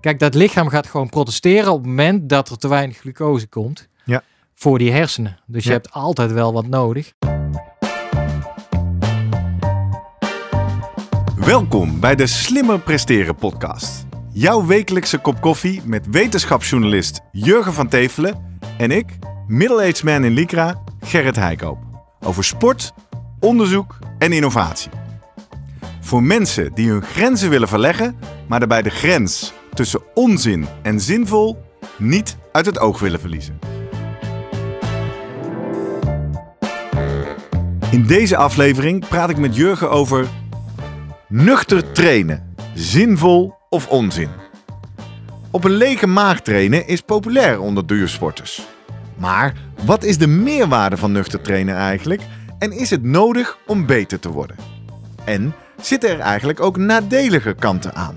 Kijk, dat lichaam gaat gewoon protesteren op het moment dat er te weinig glucose komt. Ja. Voor die hersenen. Dus je hebt altijd wel wat nodig. Welkom bij de Slimmer Presteren podcast. Jouw wekelijkse kop koffie met wetenschapsjournalist Jurgen van Tevelen en ik, middle-aged man in Lycra, Gerrit Heikoop. Over sport, onderzoek en innovatie. Voor mensen die hun grenzen willen verleggen, maar daarbij de grens tussen onzin en zinvol niet uit het oog willen verliezen. In deze aflevering praat ik met Jurgen over Nuchter trainen. Zinvol of onzin? Op een lege maag trainen is populair onder duursporters. Maar wat is de meerwaarde van nuchter trainen eigenlijk? En is het nodig om beter te worden? En zitten er eigenlijk ook nadelige kanten aan?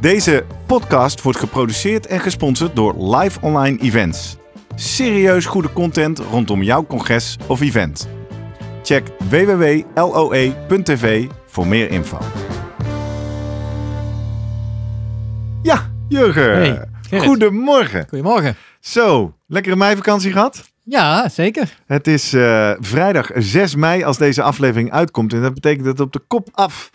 Deze podcast wordt geproduceerd en gesponsord door Live Online Events. Serieus goede content rondom jouw congres of event. Check www.loe.tv voor meer info. Ja, Jurgen. Hey. Goedemorgen. Goedemorgen. Zo, lekkere meivakantie gehad? Ja, zeker. Het is eh, vrijdag 6 mei als deze aflevering uitkomt. En dat betekent dat het op de kop af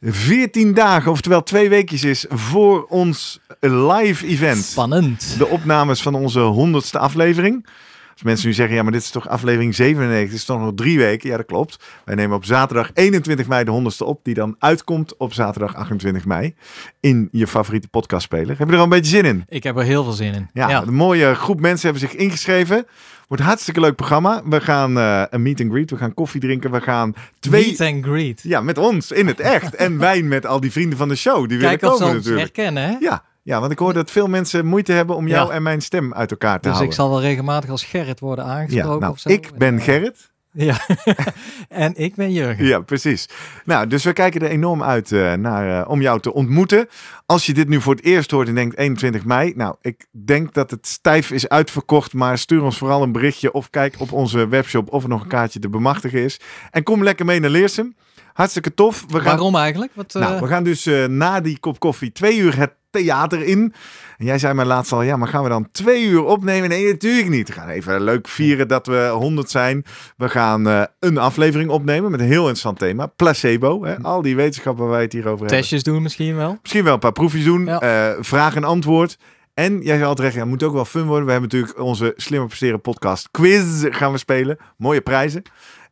14 dagen, oftewel twee weekjes is voor ons live event. Spannend. De opnames van onze honderdste aflevering. Als mensen nu zeggen, ja, maar dit is toch aflevering 97, het is toch nog drie weken. Ja, dat klopt. Wij nemen op zaterdag 21 mei de honderdste op, die dan uitkomt op zaterdag 28 mei in je favoriete podcastspeler. Heb je er al een beetje zin in? Ik heb er heel veel zin in. Ja, een mooie groep mensen hebben zich ingeschreven. Wordt een hartstikke leuk programma. We gaan eh, een meet and greet, we gaan koffie drinken, we gaan twee... Meet and greet. Ja, met ons in het echt. En wijn met al die vrienden van de show. Die Kijk willen of ze komen ons natuurlijk. herkennen, hè? Ja, ja, want ik hoor dat veel mensen moeite hebben om jou Ja. en mijn stem uit elkaar te Dus houden. ik zal wel regelmatig als Gerrit worden aangesproken ja, nou, of zo. ik ben Gerrit. Ja. en ik ben Jurgen. Ja, precies. Nou, dus we kijken er enorm uit eh, naar, eh, om jou te ontmoeten. Als je dit nu voor het eerst hoort en denkt 21 mei. Nou, ik denk dat het stijf is uitverkocht. Maar stuur ons vooral een berichtje of kijk op onze webshop of er nog een kaartje te bemachtigen is. En kom lekker mee naar Leersum. Hartstikke tof. We gaan Waarom eigenlijk? Wat, eh, Nou, we gaan dus eh, na die kop koffie twee uur het theater in. En jij zei mij laatst al, ja, maar gaan we dan twee uur opnemen? Nee, natuurlijk niet. We gaan even leuk vieren dat we 100 zijn. We gaan eh, een aflevering opnemen met een heel interessant thema. Placebo. Hè? Al die wetenschappen waar wij het hier over hebben. testjes doen misschien wel. Misschien wel een paar proefjes doen. Ja. eh, vraag en antwoord. En jij zei al terecht, ja, het moet ook wel fun worden. We hebben natuurlijk onze Slimmer Presteren podcast quiz gaan we spelen. Mooie prijzen.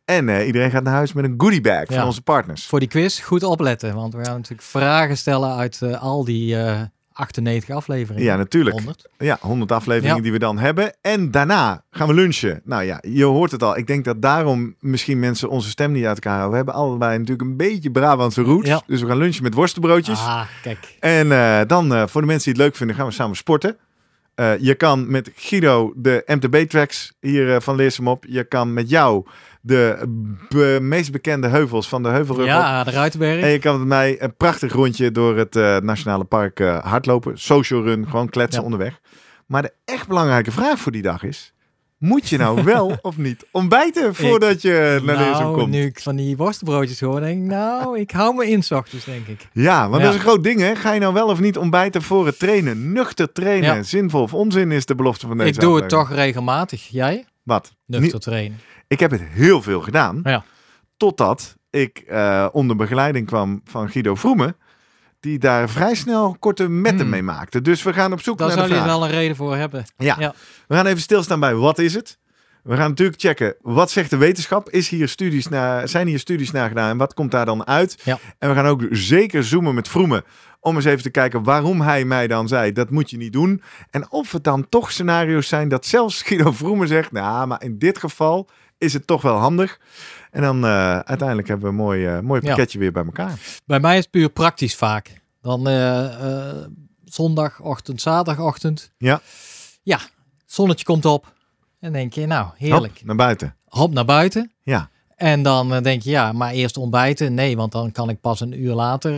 En eh, iedereen gaat naar huis met een goodie bag van Ja. onze partners. Voor die quiz goed opletten. Want we gaan natuurlijk vragen stellen uit eh, al die eh 98 afleveringen. Ja, natuurlijk. 100. Ja, 100 afleveringen Ja. die we dan hebben. En daarna gaan we lunchen. Nou ja, je hoort het al. Ik denk dat daarom misschien mensen onze stem niet uit elkaar houden. We hebben allebei natuurlijk een beetje Brabantse roots. Ja. Dus we gaan lunchen met worstenbroodjes. Ah, kijk. En dan voor de mensen die het leuk vinden, gaan we samen sporten. Je kan met Guido de MTB-tracks hier van Leersum op. Je kan met jou de be- meest bekende heuvels van de Heuvelrug. Ja, de Ruitenberg. En je kan met mij een prachtig rondje door het eh, Nationale Park eh, hardlopen. Social run, gewoon kletsen Ja. onderweg. Maar de echt belangrijke vraag voor die dag is... Moet je nou wel of niet ontbijten voordat je naar nou, komt? nu ik van die worstenbroodjes hoor, denk ik, nou, ik hou me in ochtends, denk ik. Ja, want Ja. dat is een groot ding hè. Ga je nou wel of niet ontbijten voor het trainen? Nuchter trainen, Ja. zinvol of onzin is de belofte van deze ik doe het toch regelmatig. Jij? Wat? Nuchter trainen. Ik heb het heel veel gedaan. Ja. Totdat ik eh, onder begeleiding kwam van Guido Vroemen. Die daar vrij snel korte metten Hmm. mee maakte. Dus we gaan op zoek Daar naar zou de je wel een reden voor hebben. Ja. Ja. We gaan even stilstaan bij wat is het? We gaan natuurlijk checken wat zegt de wetenschap. Is hier studies naar, zijn hier studies naar gedaan en wat komt daar dan uit? Ja. En we gaan ook zeker zoomen met Vroemen om eens even te kijken waarom hij mij dan zei dat moet je niet doen. En of het dan toch scenario's zijn dat zelfs Guido Vroemen zegt, nou maar in dit geval is het toch wel handig. En dan uh, uiteindelijk hebben we een mooi, uh, mooi pakketje ja. weer bij elkaar. Bij mij is het puur praktisch vaak. Dan uh, zondagochtend, zaterdagochtend. Ja. Ja, zonnetje komt op. En denk je, nou, heerlijk. Hop, naar buiten. Hop naar buiten. Ja. En dan denk je, ja, maar eerst ontbijten. Nee, want dan kan ik pas een uur later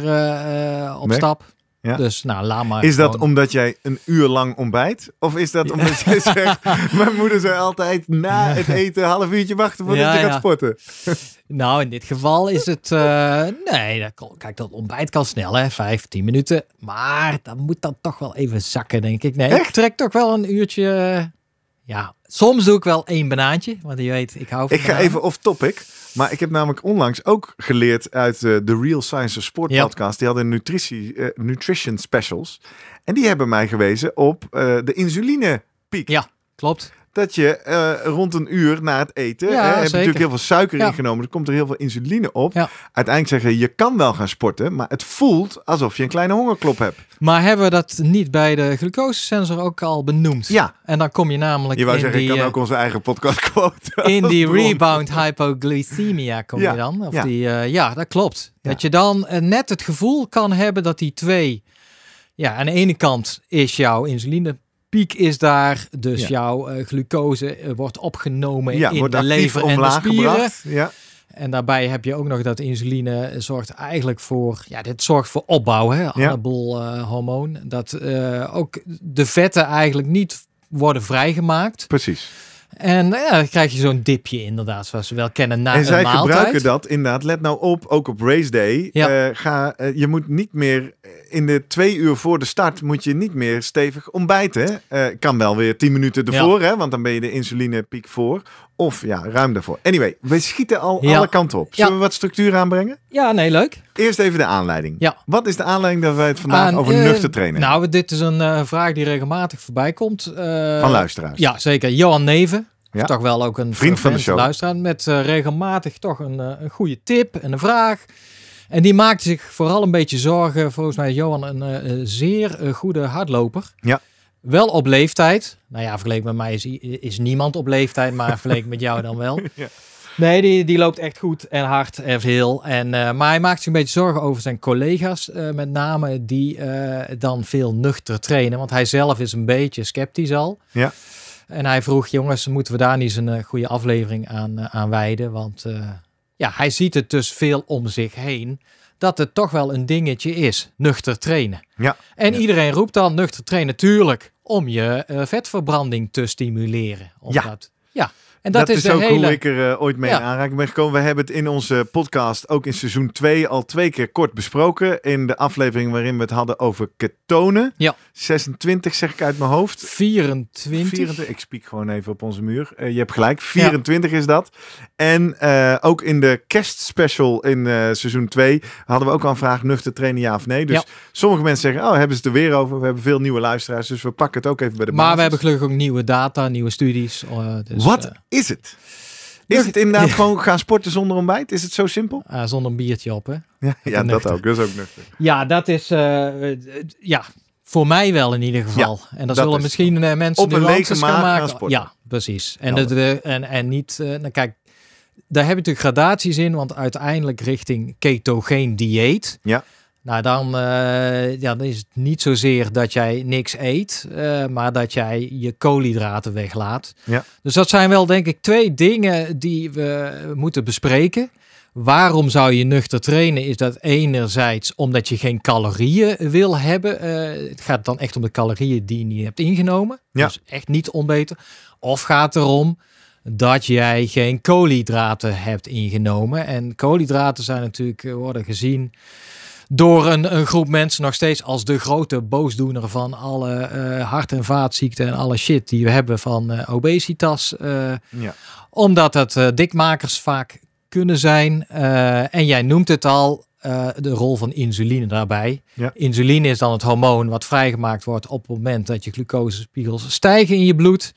op Weg. stap. Ja. Dus nou, laat maar. Is dat omdat jij een uur lang ontbijt? Of is dat omdat jij zegt, mijn moeder zei altijd na het eten een half uurtje wachten voordat ja, je gaat sporten? nou, in dit geval is het, uh, nee, dat, kijk, dat ontbijt kan snel hè, vijf, tien minuten. Maar dan moet dat toch wel even zakken, denk ik. Nee, ik trek toch wel een uurtje, ja, soms doe ik wel één banaantje, want je weet, ik hou van Ik ga even off topic. Maar ik heb namelijk onlangs ook geleerd uit de uh, Real Science of Sport podcast. Die hadden nutritie, uh, nutrition specials. En die hebben mij gewezen op uh, de insulinepiek. Ja, klopt dat je uh, rond een uur na het eten, ja, hè, heb je natuurlijk heel veel suiker ja. ingenomen, er komt er heel veel insuline op. Ja. Uiteindelijk zeggen je kan wel gaan sporten, maar het voelt alsof je een kleine hongerklop hebt. Maar hebben we dat niet bij de glucosesensor ook al benoemd? Ja. En dan kom je namelijk je wou in zeggen, die, ik kan ook onze eigen podcast quote. In die rebound hypoglycemia kom je dan. Of Die, uh, ja, dat klopt. Dat je dan uh, net het gevoel kan hebben dat die twee... Ja, aan de ene kant is jouw insuline piek is daar. Dus ja. jouw uh, glucose uh, wordt opgenomen ja, in wordt de lever en de spieren. Gebracht. Ja. En daarbij heb je ook nog dat insuline zorgt eigenlijk voor, ja, dit zorgt voor opbouw, hè, anabol uh, hormoon. Dat ook de vetten eigenlijk niet worden vrijgemaakt. Precies. En ja, dan krijg je zo'n dipje inderdaad, zoals we wel kennen na en zij maaltijd. gebruiken dat inderdaad. Let nou op, ook op race day. Ja. Uh, ga, uh, je moet niet meer in de twee uur voor de start moet je niet meer stevig ontbijten. Uh, kan wel weer tien minuten ervoor, ja. hè, want dan ben je de insulinepiek voor. Of ja, ruim daarvoor. Anyway, we schieten al Ja. alle kanten op. Zullen we wat structuur aanbrengen? Ja, nee, leuk. Eerst even de aanleiding. Ja. Wat is de aanleiding dat wij het vandaag Aan, over eh, nuchter trainen Nou, dit is een eh, vraag die regelmatig voorbij komt. Eh, van luisteraars? Ja, zeker. Johan Neven. Ja. Toch wel ook een Vriend van de show. luisteraar. Met eh, regelmatig toch een, eh, een goede tip en een vraag. En die maakte zich vooral een beetje zorgen. Volgens mij is Johan een eh, zeer eh, goede hardloper. Ja. Wel op leeftijd. Nou ja, vergeleken met mij is, is niemand op leeftijd, maar vergeleken met jou dan wel. Ja. Nee, die, die loopt echt goed en hard en veel. En, eh, maar hij maakt zich een beetje zorgen over zijn collega's, met name die dan veel nuchter trainen. Want hij zelf is een beetje sceptisch al. Ja. En hij vroeg, jongens, moeten we daar niet eens een goede aflevering aan, aan wijden? Want ja, hij ziet het dus veel om zich heen. Dat het toch wel een dingetje is, nuchter trainen. Ja. En Ja. iedereen roept dan nuchter trainen, natuurlijk, om je eh, vetverbranding te stimuleren. Ja. Omdat, ja. En dat, is, ook hele... hoe ik er eh, ooit mee Ja. in aanraking ben gekomen. We hebben het in onze podcast ook in seizoen 2 al twee keer kort besproken. In de aflevering waarin we het hadden over ketonen. Ja. 26 zeg ik uit mijn hoofd. 24. 24, ik spiek gewoon even op onze muur. Eh, je hebt gelijk, 24 is dat. En eh, ook in de kerstspecial in seizoen 2 hadden we ook al een vraag nuchter trainen ja of nee. Dus Ja. sommige mensen zeggen, oh hebben ze het er weer over. We hebben veel nieuwe luisteraars, dus we pakken het ook even bij de Maar we hebben gelukkig ook nieuwe data, nieuwe studies. dus, Wat is het? Is het inderdaad gewoon gaan sporten zonder ontbijt? Is het zo simpel? ah, zonder een biertje op, hè? Ja, ja dat ook. Dat is ook nuchter. Ja, dat is... eh, eh, ja, voor mij wel in ieder geval. en dan dat zullen is misschien eh, mensen Op een lege gaan maag maken. gaan sporten. Ja, precies. En, dat we, en, en niet... eh, nou, kijk, daar heb je natuurlijk gradaties in. Want uiteindelijk richting ketogeen dieet... Ja. Nou, dan, eh, ja, dan is het niet zozeer dat jij niks eet, eh, maar dat jij je koolhydraten weglaat. Ja. Dus dat zijn wel, denk ik, twee dingen die we moeten bespreken. Waarom zou je nuchter trainen? Is dat enerzijds omdat je geen calorieën wil hebben. Eh, het gaat dan echt om de calorieën die je hebt ingenomen. Ja. Dus echt niet onbeter. Of gaat het erom dat jij geen koolhydraten hebt ingenomen. En koolhydraten zijn natuurlijk, worden gezien door een, een groep mensen nog steeds als de grote boosdoener van alle eh, hart- en vaatziekten en alle shit die we hebben van eh, obesitas. eh, Ja. omdat het dikmakers vaak kunnen zijn. En jij noemt het al, de rol van insuline daarbij. Ja. Insuline is dan het hormoon wat vrijgemaakt wordt op het moment dat je glucosespiegels stijgen in je bloed.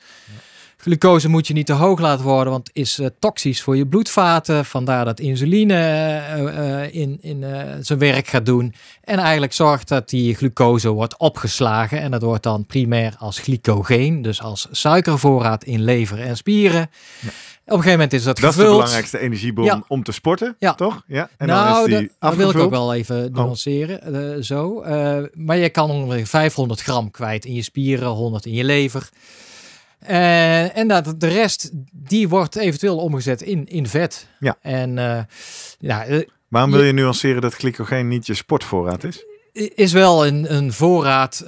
Glucose moet je niet te hoog laten worden, want het is eh, toxisch voor je bloedvaten. Vandaar dat insuline eh, eh, in, in zijn werk gaat doen. En eigenlijk zorgt dat die glucose wordt opgeslagen. En dat wordt dan primair als glycogeen, dus als suikervoorraad in lever en spieren. Ja. Op een gegeven moment is dat, Dat is de belangrijkste energiebron Ja. om te sporten, Ja. toch? Ja. En dan nou, is die dat, wil ik ook wel even nuanceren. eh, zo. Maar je kan ongeveer 500 gram kwijt in je spieren, 100 in je lever. Eh, en dat, de rest, die wordt eventueel omgezet in, in vet. Ja. En eh, ja, eh, Waarom wil je nuanceren dat glycogeen niet je sportvoorraad is? is wel een, een voorraad.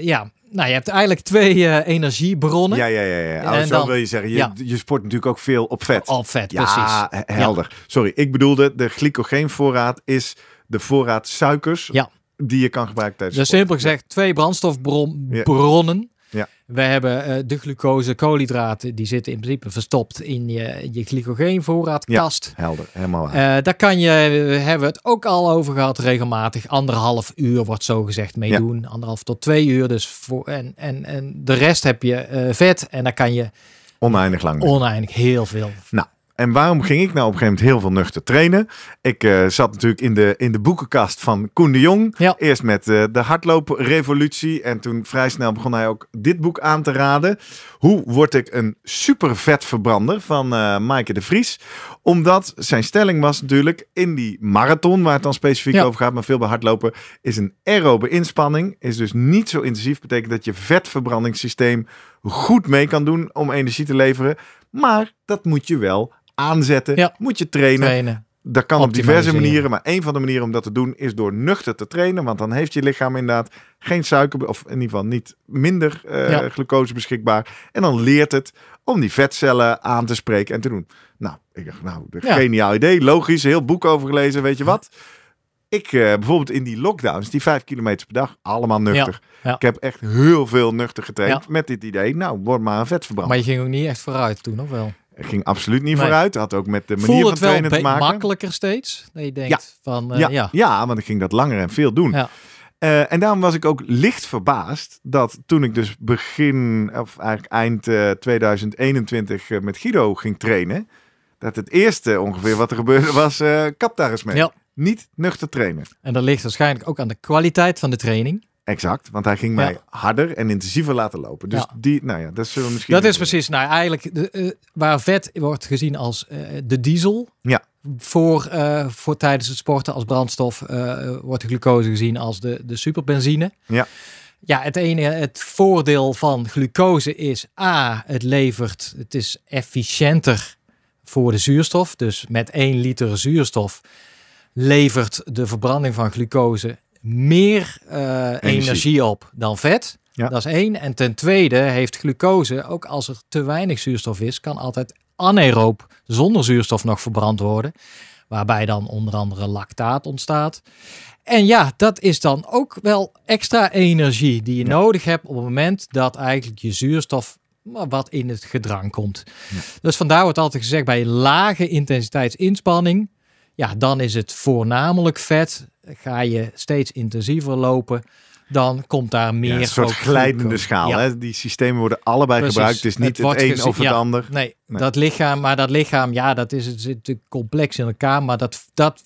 ja, nou, je hebt eigenlijk twee energiebronnen. Ja, ja, ja. ja. En zo dan- wil je zeggen. Je, ja. je sport natuurlijk ook veel op vet. Al vet, ja, precies. helder. Sorry, ik bedoelde de glycogeenvoorraad is de voorraad suikers Ja. die je kan gebruiken tijdens Dus sport. simpel gezegd, twee brandstofbronnen. Ja. Ja. We hebben eh, de glucose, koolhydraten, die zitten in principe verstopt in je, je glycogeenvoorraadkast. Helder, helemaal waar. Eh, daar kan je, eh, hebben we het ook al over gehad, regelmatig. Anderhalf uur wordt zo gezegd meedoen. Anderhalf tot twee uur. Dus voor, en, en, en de rest heb je vet. En daar kan je Oneindig lang. mee. oneindig heel veel. En waarom ging ik nou op een gegeven moment heel veel nuchter trainen? Ik eh, zat natuurlijk in de, in de boekenkast van Koen de Jong. Ja. Eerst met eh, de hardlooprevolutie. En toen vrij snel begon hij ook dit boek aan te raden. Hoe word ik een super vetverbrander van eh Maaike de Vries? Omdat zijn stelling was natuurlijk in die marathon, waar het dan specifiek Ja. over gaat, maar veel bij hardlopen, is een aerobe inspanning. Is dus niet zo intensief. Betekent dat je vetverbrandingssysteem goed mee kan doen om energie te leveren. Maar dat moet je wel aanzetten. Ja. Moet je trainen. Trainen. Dat kan op diverse manieren. Maar een van de manieren om dat te doen is door nuchter te trainen. Want dan heeft je lichaam inderdaad geen suiker, of in ieder geval niet minder eh, Ja. glucose beschikbaar. En dan leert het om die vetcellen aan te spreken en te doen. Nou, ik dacht, nou, Ja. geniaal idee. Logisch, heel boek over gelezen. Weet je wat? Ik eh, bijvoorbeeld in die lockdowns, die vijf kilometer per dag, allemaal nuchter. ja. Ik heb echt heel veel nuchter getraind Ja. met dit idee. Nou, word maar een vetverbrander. Maar je ging ook niet echt vooruit toen, of wel? Ging absoluut niet Nee. vooruit. Had ook met de manier Voel van trainen te maken. makkelijker steeds? Dat je denkt van, eh, ja, ja. ja. want ik ging dat langer en veel doen. Ja. Eh, en daarom was ik ook licht verbaasd dat toen ik dus begin, of eigenlijk eind eh, 2021 eh, met Guido ging trainen, dat het eerste ongeveer wat er gebeurde was, kap daar eens mee. Ja. Niet nuchter trainen. En dat ligt waarschijnlijk ook aan de kwaliteit van de training. Exact, want hij ging Ja. mij harder en intensiever laten lopen. Dus Ja. die, nou ja, dat zullen we misschien... Dat is precies, nou eigenlijk, de, eh, waar vet wordt gezien als eh, de diesel. Ja. Voor, eh, voor tijdens het sporten als brandstof wordt de glucose gezien als de, de superbenzine. Ja. Ja, het ene, het voordeel van glucose is A, het levert, het is efficiënter voor de zuurstof. Dus met 1 liter zuurstof levert de verbranding van glucose meer eh, energie. op dan vet. Ja. Dat is één. En ten tweede heeft glucose, ook als er te weinig zuurstof is, kan altijd anaeroop zonder zuurstof nog verbrand worden. Waarbij dan onder andere lactaat ontstaat. En ja, dat is dan ook wel extra energie die je Ja. nodig hebt op het moment dat eigenlijk je zuurstof wat in het gedrang komt. Ja. Dus vandaar wordt altijd gezegd bij lage intensiteitsinspanning, ja, dan is het voornamelijk vet. Ga je steeds intensiever lopen, dan komt daar meer Ja, een soort glijdende schaal. Ja. Hè? Die systemen worden allebei Precies. gebruikt. Het is niet Het een of het ja. ander. Nee, Nee. dat lichaam, maar dat lichaam, ja, dat is het zit complex in elkaar, maar dat, dat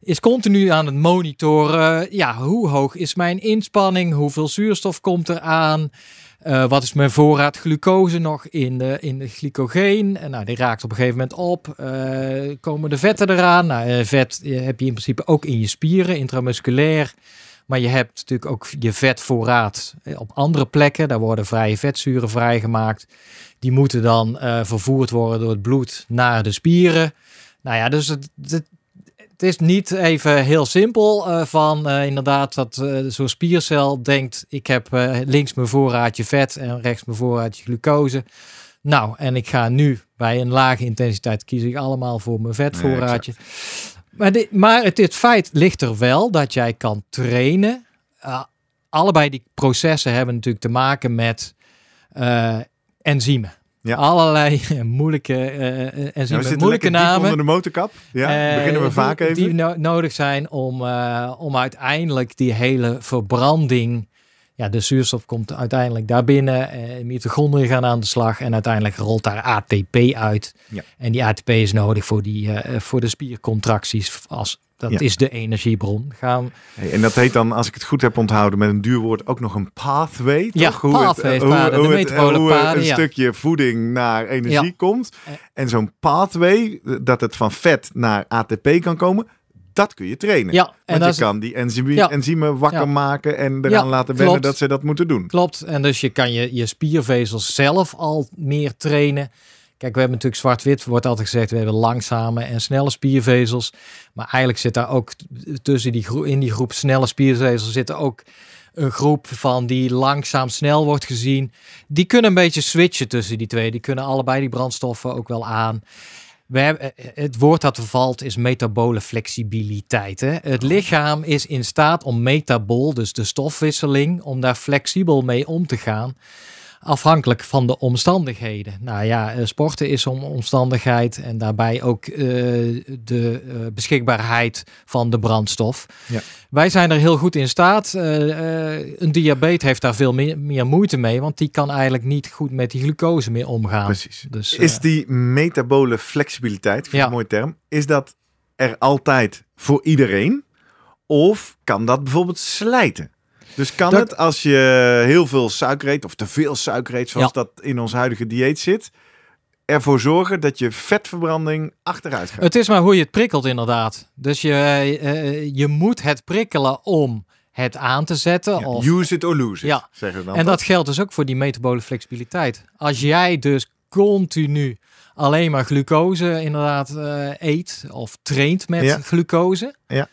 is continu aan het monitoren. Ja, hoe hoog is mijn inspanning? Hoeveel zuurstof komt er aan? Eh, wat is mijn voorraad glucose nog in de, in de glycogeen? En nou, die raakt op een gegeven moment op. Eh, komen de vetten eraan? Nou, eh, vet eh, heb je in principe ook in je spieren, intramusculair. Maar je hebt natuurlijk ook je vetvoorraad eh, op andere plekken. Daar worden vrije vetzuren vrijgemaakt. Die moeten dan eh, vervoerd worden door het bloed naar de spieren. Nou ja, dus het, het is niet even heel simpel eh, van eh, inderdaad dat eh, zo'n spiercel denkt... ik heb links mijn voorraadje vet en rechts mijn voorraadje glucose. Nou, en ik ga nu bij een lage intensiteit kies ik allemaal voor mijn vetvoorraadje. maar, dit, maar het, feit ligt er wel dat jij kan trainen. Uh, allebei die processen hebben natuurlijk te maken met uh, enzymen. Ja. Allerlei moeilijke uh, enzymen, ja, moeilijke namen. onder de motorkap. Ja, uh, beginnen we vaak die, even. Die no nodig zijn om, uh, om uiteindelijk die hele verbranding ja, de zuurstof komt uiteindelijk daar binnen. Eh, mitochondriën gaan aan de slag. En uiteindelijk rolt daar ATP uit. Ja. En die ATP is nodig voor, die, eh, voor de spiercontracties. Als, dat Ja. is de energiebron. Gaan, Hey, en dat heet dan, als ik het goed heb onthouden met een duur woord, ook nog een pathway. Ja, toch? Hoe pathway, het, eh, hoe, paden, de hoe het- hoe, eh, paden, een ja. stukje voeding naar energie Ja. komt. Eh. En zo'n pathway, eh, dat het van vet naar ATP kan komen, dat kun je trainen. ja, en Want je kan die enzymen, Ja. enzymen wakker Ja. maken en eraan laten wennen klopt. dat ze dat moeten doen. Klopt. En dus je kan je, je spiervezels zelf al meer trainen. Kijk, we hebben natuurlijk zwart-wit, wordt altijd gezegd, we hebben langzame en snelle spiervezels. Maar eigenlijk zit daar ook tussen die groep, in die groep snelle spiervezels zit er ook een groep van die langzaam snel wordt gezien. Die kunnen een beetje switchen tussen die twee. Die kunnen allebei die brandstoffen ook wel aan. We hebben, eh, het woord dat valt is metabole flexibiliteit. Hè? Het lichaam is in staat om metabool, dus de stofwisseling, om daar flexibel mee om te gaan. Afhankelijk van de omstandigheden. Nou ja, eh, sporten is om omstandigheid en daarbij ook eh, de eh, beschikbaarheid van de brandstof. Ja. Wij zijn er heel goed in staat. Een diabetes heeft daar veel meer, meer moeite mee, want die kan eigenlijk niet goed met die glucose meer omgaan. Precies. Dus, Is die metabole flexibiliteit, vind Ja. een mooie term, is dat er altijd voor iedereen? Of kan dat bijvoorbeeld slijten? Dus kan Dat- het als je heel veel suiker eet of te veel suiker eet, zoals dat in ons huidige dieet zit, ervoor zorgen dat je vetverbranding achteruit gaat? Het is maar hoe je het prikkelt, inderdaad. Dus je, eh, je moet het prikkelen om het aan te zetten. Ja, of, use it or lose it, Ja. zeggen we dan. en dat geldt dus ook voor die metabole flexibiliteit. Als jij dus continu alleen maar glucose inderdaad eh, eet of traint met Ja. glucose. Ja.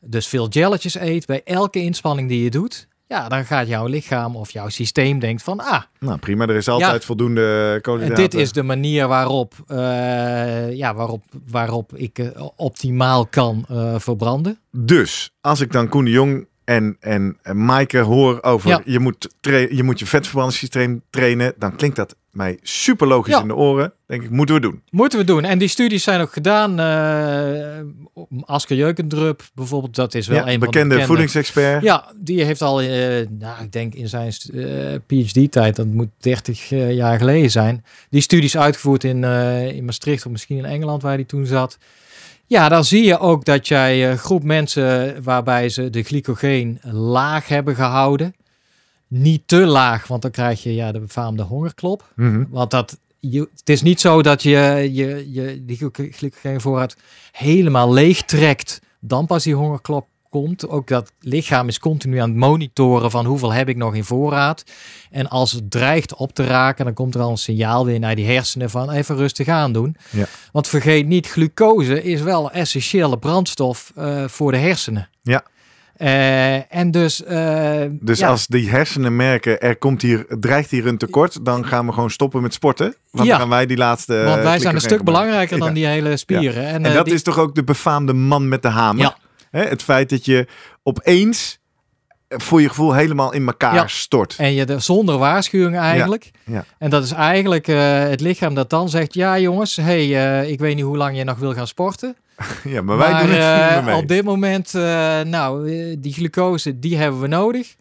Dus veel jelletjes eet bij elke inspanning die je doet. Ja, dan gaat jouw lichaam of jouw systeem denkt van ah, Nou prima, er is altijd voldoende en koolhydraten. dit is de manier waarop, eh, ja, waarop, waarop ik eh, optimaal kan eh, verbranden. Dus, als ik dan Koen de Jong en, en en Maaike hoor over Ja. je, moet je moet je vetverbrandingssysteem trainen, dan klinkt dat mij super logisch Ja. in de oren. Denk ik, moeten we doen. Moeten we doen. En die studies zijn ook gedaan. eh Asker Jeukendrup bijvoorbeeld, dat is wel Ja, een van de bekende bekende. voedingsexpert. Ja, die heeft al, eh, nou, ik denk in zijn eh, PhD-tijd, dat moet 30 eh, jaar geleden zijn, die studies uitgevoerd in, in Maastricht of misschien in Engeland waar hij toen zat. Ja, dan zie je ook dat jij een groep mensen waarbij ze de glycogeen laag hebben gehouden. Niet te laag, want dan krijg je ja, de befaamde hongerklop. Mhm. Want dat, je, het is niet zo dat je, je, je die glyco- glycogeenvoorraad helemaal leeg trekt. Dan pas die hongerklop komt. Ook dat lichaam is continu aan het monitoren van hoeveel heb ik nog in voorraad. En als het dreigt op te raken, dan komt er al een signaal weer naar die hersenen van even rustig aan doen. Ja. Want vergeet niet, glucose is wel een essentiële brandstof eh, voor de hersenen. Ja. Eh, en dus... eh, Dus ja, als die hersenen merken, er komt hier, dreigt hier een tekort, dan gaan we gewoon stoppen met sporten. Want Ja. dan gaan wij die laatste. Want wij zijn een stuk belangrijker dan Ja. die hele spieren. En, En eh, dat die- is toch ook de befaamde man met de hamer? Ja. Hè, het feit dat je opeens voor je gevoel helemaal in elkaar Ja. stort. En je de, zonder waarschuwing eigenlijk. ja. En dat is eigenlijk het lichaam dat dan zegt: Ja, jongens, hey, ik weet niet hoe lang je nog wil gaan sporten. Ja, maar wij doen het eh, niet meer mee. op dit moment, eh, nou, eh, die glucose, die hebben we nodig.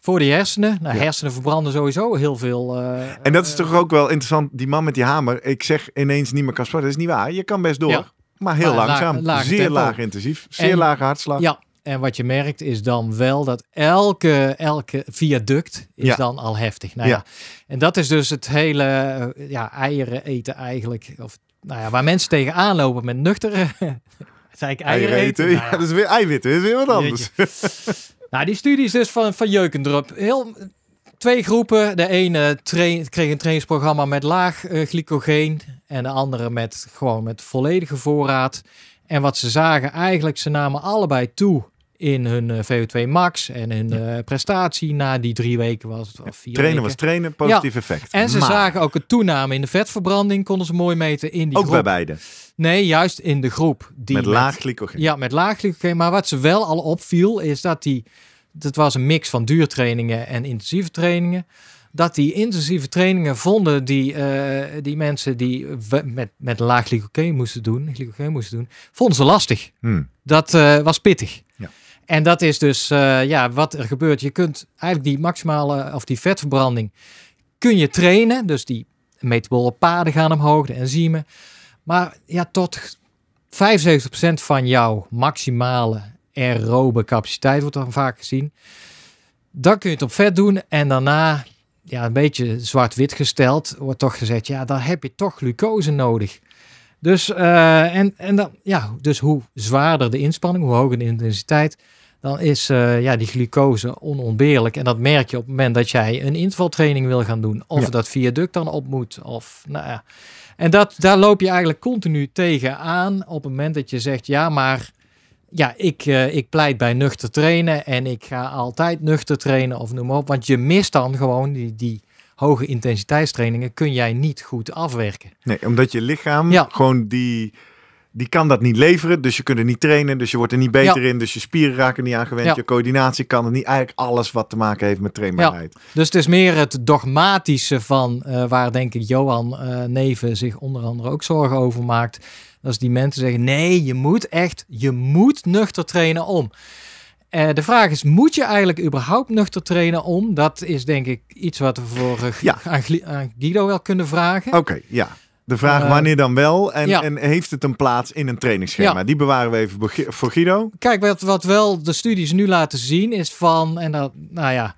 Voor die hersenen. Nou, Ja. hersenen verbranden sowieso heel veel. eh, En dat is eh, toch ook wel interessant, die man met die hamer. Ik zeg ineens niet meer kan sporten, dat is niet waar. Je kan best door, Ja. maar heel Maar langzaam. zeer tempo. laag intensief, zeer En- lage hartslag. Ja, en wat je merkt is dan wel dat elke, elke viaduct is Ja. dan al heftig. Nou ja. En dat is dus het hele eh, ja, eieren eten eigenlijk. Of, nou ja, waar mensen tegenaan lopen met nuchtere... zei ik eieren, eten? eten. Nou Ja, ja. dat is weer eiwitten, dat is weer wat anders. Nou, die studies dus van, van Jeukendrup. Heel, twee groepen. De ene train, kreeg een trainingsprogramma met laag eh, glycogeen. En de andere met gewoon met volledige voorraad. En wat ze zagen eigenlijk, ze namen allebei toe in hun eh, VO2 max en hun eh, prestatie na die drie weken was het of vier Trainen was trainen, positief effect. En ze Maar zagen ook een toename in de vetverbranding, konden ze mooi meten in die ook groep. bij beide, Nee, juist in de groep. Die met laag glycogeen. ja, met laag glycogeen. Maar wat ze wel al opviel, is dat die... Dat was een mix van duurtrainingen en intensieve trainingen. Dat die intensieve trainingen vonden die, eh, die mensen die met, met laag glycogeen moesten doen, glycogeen moesten doen, vonden ze lastig. Hmm. Dat eh, was pittig. Ja. En dat is dus eh, ja, wat er gebeurt. Je kunt eigenlijk die maximale of die vetverbranding kun je trainen. Dus die metabole paden gaan omhoog, de enzymen. Maar ja, tot 75% van jouw maximale aerobe capaciteit wordt dan vaak gezien. Dan kun je het op vet doen en daarna, ja, een beetje zwart-wit gesteld, wordt toch gezegd, ja, dan heb je toch glucose nodig. Dus, uh, en, en dan, ja, dus hoe zwaarder de inspanning, hoe hoger de intensiteit, dan is uh, ja, die glucose onontbeerlijk. En dat merk je op het moment dat jij een intervaltraining wil gaan doen. Of dat viaduct dan op moet. Of, nou ja. En dat, daar loop je eigenlijk continu tegen aan op het moment dat je zegt, ja, maar ja, ik, uh, ik pleit bij nuchter trainen en ik ga altijd nuchter trainen of noem maar op. Want je mist dan gewoon die, die hoge intensiteitstrainingen kun jij niet goed afwerken. Nee, omdat je lichaam ja. gewoon die, die kan dat niet leveren. Dus je kunt er niet trainen, dus je wordt er niet beter in. Dus je spieren raken niet aangewend, ja. je coördinatie kan het niet. Eigenlijk alles wat te maken heeft met trainbaarheid. Ja. Dus het is meer het dogmatische van uh, waar denk ik Johan uh, Neven zich onder andere ook zorgen over maakt. Als die mensen zeggen, nee, je moet echt, je moet nuchter trainen om. Uh, de vraag is, moet je eigenlijk überhaupt nuchter trainen om? Dat is denk ik iets wat we voor uh, ja. aan, aan, Guido wel kunnen vragen. Oké, okay, ja. De vraag uh, wanneer dan wel en, ja. en, heeft het een plaats in een trainingsschema? Ja. Die bewaren we even voor Guido. Kijk, wat, wat wel de studies nu laten zien is van, en dat, nou ja,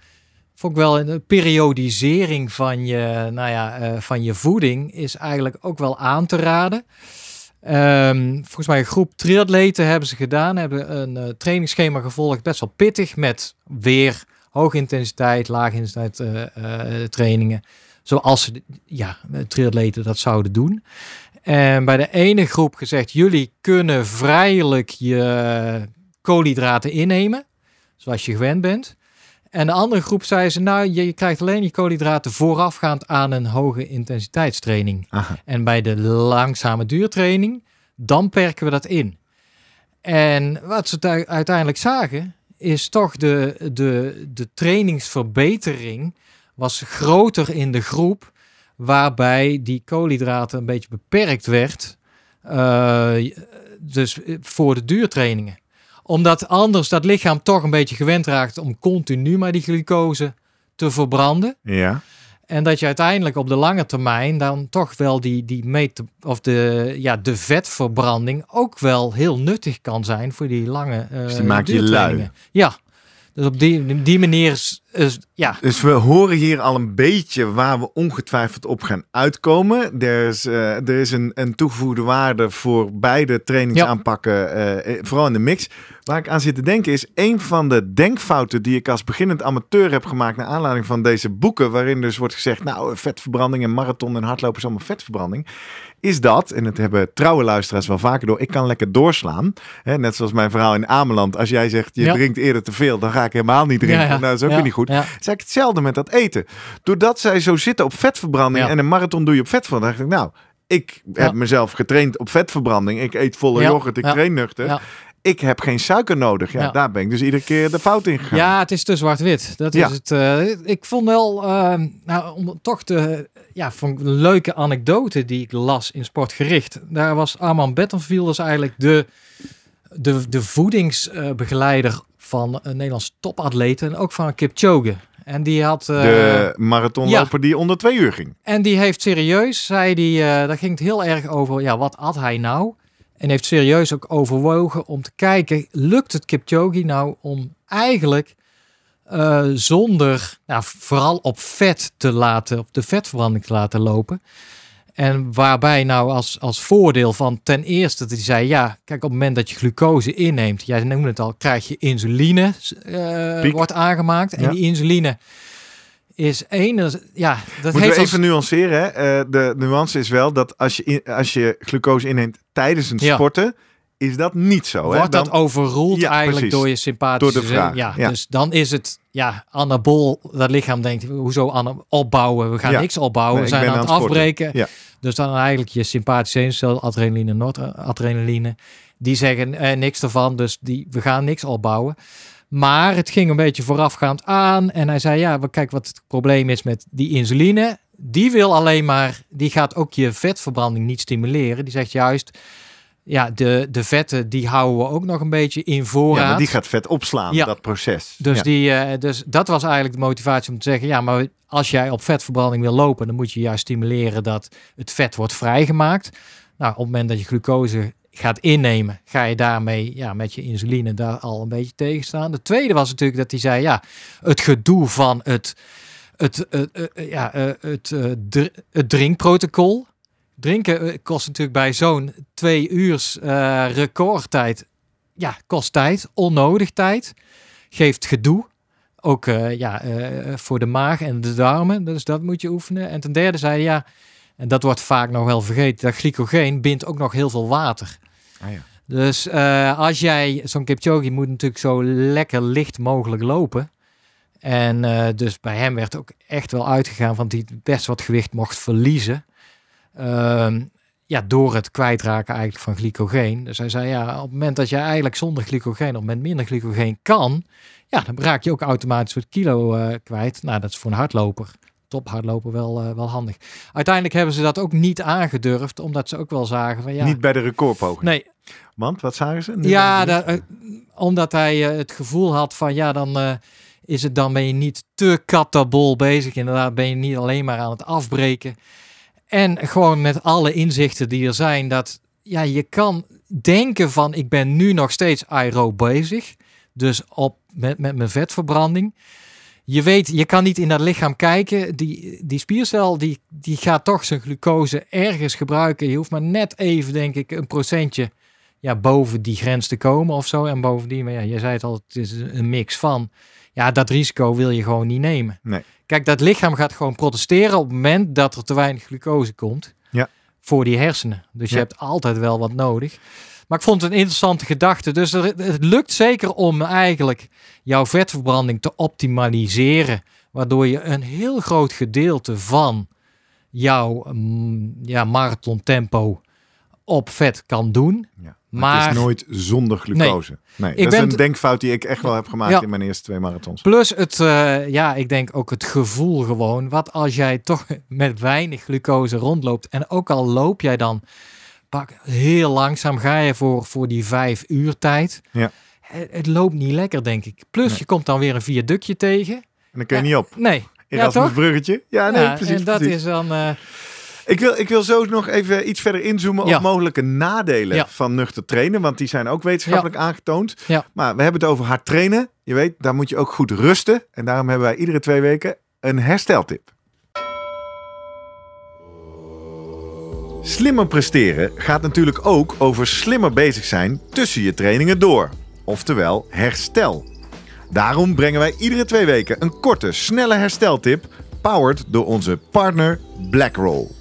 vond ik wel een periodisering van je, nou ja, van je voeding is eigenlijk ook wel aan te raden. Um, volgens mij een groep triatleten hebben ze gedaan, hebben een uh, trainingsschema gevolgd, best wel pittig, met weer hoge intensiteit, lage intensiteit uh, uh, trainingen, zoals ja, triatleten dat zouden doen. En bij de ene groep gezegd, jullie kunnen vrijelijk je koolhydraten innemen, zoals je gewend bent. En de andere groep zei ze, nou, je, je krijgt alleen je koolhydraten voorafgaand aan een hoge intensiteitstraining. Aha. En bij de langzame duurtraining, dan perken we dat in. En wat ze uiteindelijk zagen, is toch de, de, de trainingsverbetering was groter in de groep waarbij die koolhydraten een beetje beperkt werd. Uh, dus voor de duurtrainingen omdat anders dat lichaam toch een beetje gewend raakt om continu maar die glucose te verbranden. Ja. En dat je uiteindelijk op de lange termijn dan toch wel die, die mete, of de, ja, de vetverbranding ook wel heel nuttig kan zijn voor die lange. Uh, dus die maakt je lui. Ja. Dus op die, die manier is, is, ja. Dus we horen hier al een beetje waar we ongetwijfeld op gaan uitkomen. Er is, uh, er is een, een toegevoegde waarde voor beide trainingsaanpakken, ja. uh, vooral in de mix. Waar ik aan zit te denken is een van de denkfouten die ik als beginnend amateur heb gemaakt naar aanleiding van deze boeken, waarin dus wordt gezegd, nou, vetverbranding en marathon en hardlopen is allemaal vetverbranding, is dat, en het hebben trouwe luisteraars wel vaker door, ik kan lekker doorslaan. Hè, net zoals mijn verhaal in Ameland. Als jij zegt, je ja. drinkt eerder te veel, dan ga ik helemaal niet drinken. Ja, ja. Nou, dat is ook weer niet goed. Het is eigenlijk hetzelfde met dat eten. Doordat zij zo zitten op vetverbranding en een marathon doe je op vetverbranding, dacht ik, nou, ik heb mezelf getraind op vetverbranding. Ik eet volle yoghurt, ik train nuchter ik heb geen suiker nodig. Ja, ja, daar ben ik dus iedere keer de fout in gegaan. Ja, het is te zwart-wit. Dat is het. Uh, ik vond wel, uh, nou, om toch de, ja, vond een leuke anekdote die ik las in Sportgericht. Daar was Arman Bettenfield dus eigenlijk de, de, de voedingsbegeleider van een Nederlands topatleet en ook van Kipchoge. En die had... Uh, de marathonloper ja. die onder twee uur ging. En die heeft serieus, zei die, daar ging het heel erg over, ja, wat at hij nou? En heeft serieus ook overwogen om te kijken, lukt het Kipchoge nou om eigenlijk uh, zonder, nou, vooral op vet te laten, op de vetverbranding te laten lopen. En waarbij nou als, als voordeel van ten eerste dat hij zei, ja, kijk op het moment dat je glucose inneemt, jij noemde het al, krijg je insuline, uh, wordt aangemaakt. En ja. die insuline is één, ja, dat Moeten heeft we even nuanceren. Hè? Uh, de nuance is wel dat als je, in, als je glucose inneemt tijdens een ja. sporten, is dat niet zo. Wordt hè? Dan, dat overroeld ja, eigenlijk precies. door je sympathische door de vraag. Ja, ja, dus dan is het ja, anabol. Dat lichaam denkt, hoezo opbouwen? We gaan ja. niks opbouwen. Nee, we zijn aan het afbreken. Ja. Dus dan eigenlijk je sympathische zenuwcel, adrenaline, noradrenaline, die zeggen eh, niks ervan. Dus die, we gaan niks opbouwen. Maar het ging een beetje voorafgaand aan. En hij zei, ja, kijk wat het probleem is met die insuline. Die wil alleen maar, die gaat ook je vetverbranding niet stimuleren. Die zegt juist, ja, de, de vetten die houden we ook nog een beetje in voorraad. Ja, maar die gaat vet opslaan, Ja. dat proces. Dus, Ja. die, eh, dus dat was eigenlijk de motivatie om te zeggen, ja, maar als jij op vetverbranding wil lopen, dan moet je juist stimuleren dat het vet wordt vrijgemaakt. Nou, op het moment dat je glucose gaat innemen, ga je daarmee ja, met je insuline daar al een beetje tegen staan. De tweede was natuurlijk dat hij zei, ja, het gedoe van het, het, eh, eh, eh, ja, het, het drinkprotocol. Drinken kost natuurlijk bij zo'n twee uurs recordtijd, ja, kost tijd, onnodig tijd geeft gedoe. Ook ja, voor de maag en de darmen. Dus dat moet je oefenen. En ten derde zei hij, ja, en dat wordt vaak nog wel vergeten, dat glycogeen bindt ook nog heel veel water. Ah, ja. Dus als jij, zo'n Kipchoge moet natuurlijk zo lekker licht mogelijk lopen. En eh, dus bij hem werd ook echt wel uitgegaan van hij best wat gewicht mocht verliezen. Ehm, ja, door het kwijtraken eigenlijk van glycogeen. Dus hij zei, ja, op het moment dat je eigenlijk zonder glycogeen of met minder glycogeen kan, ja, dan raak je ook automatisch wat kilo eh, kwijt. Nou, dat is voor een hardloper, tophardloper wel, eh, wel handig. Uiteindelijk hebben ze dat ook niet aangedurfd, omdat ze ook wel zagen van ja, Niet bij de recordpoging. nee, Want, wat zagen ze? Nu ja, dat- da- omdat hij het gevoel had van ja, dan is het dan ben je niet te katabol bezig. Inderdaad, ben je niet alleen maar aan het afbreken. En gewoon met alle inzichten die er zijn, dat ja, je kan denken van ik ben nu nog steeds aerob bezig. Dus op, met, met mijn vetverbranding. Je weet, je kan niet in dat lichaam kijken. Die, die spiercel die, die gaat toch zijn glucose ergens gebruiken. Je hoeft maar net even, denk ik, een procentje ja, boven die grens te komen of zo. En bovendien, maar ja, je zei het al, het is een mix van. Ja, dat risico wil je gewoon niet nemen. Nee. Kijk, dat lichaam gaat gewoon protesteren op het moment dat er te weinig glucose komt. Ja. Voor die hersenen. Dus je hebt altijd wel wat nodig. Maar ik vond het een interessante gedachte. Dus er, het lukt zeker om eigenlijk jouw vetverbranding te optimaliseren. Waardoor je een heel groot gedeelte van jouw mm, ja, marathon tempo op vet kan doen. Ja. Maar- Maar het is nooit zonder glucose. Nee, dat is een denkfout die ik echt wel heb gemaakt Ja. in mijn eerste twee marathons. Plus het, eh, ja, ik denk ook het gevoel gewoon. Wat als jij toch met weinig glucose rondloopt en ook al loop jij dan pak heel langzaam, ga je voor, voor die vijf uur tijd. Ja. Het, het loopt niet lekker, denk ik. Plus Nee. je komt dan weer een viaductje tegen. En dan kun je Ja. niet op. Nee. Ja, Erasmus toch? bruggetje. Ja, nee, Ja, precies. en dat precies. is dan. eh, Ik, wil, ik wil zo nog even iets verder inzoomen op mogelijke nadelen van nuchter trainen. Want die zijn ook wetenschappelijk aangetoond. Maar we hebben het over hard trainen. Je weet, daar moet je ook goed rusten. En daarom hebben wij iedere twee weken een hersteltip. Slimmer presteren gaat natuurlijk ook over slimmer bezig zijn tussen je trainingen door. Oftewel herstel. Daarom brengen wij iedere twee weken een korte, snelle hersteltip, powered door onze partner Blackroll.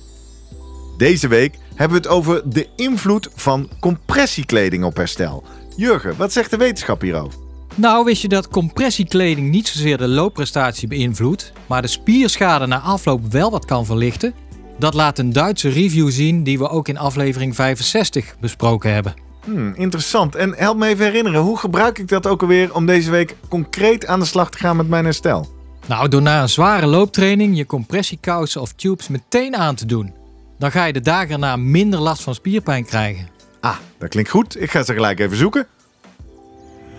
Deze week hebben we het over de invloed van compressiekleding op herstel. Jurgen, wat zegt de wetenschap hierover? Nou, wist je dat compressiekleding niet zozeer de loopprestatie beïnvloedt, maar de spierschade na afloop wel wat kan verlichten? Dat laat een Duitse review zien die we ook in aflevering 65 besproken hebben. Hmm, interessant. En help me even herinneren, hoe gebruik ik dat ook alweer om deze week concreet aan de slag te gaan met mijn herstel? Nou, door na een zware looptraining je compressiekousen of tubes meteen aan te doen. Dan ga je de dagen erna minder last van spierpijn krijgen. Ah, dat klinkt goed. Ik ga ze gelijk even zoeken.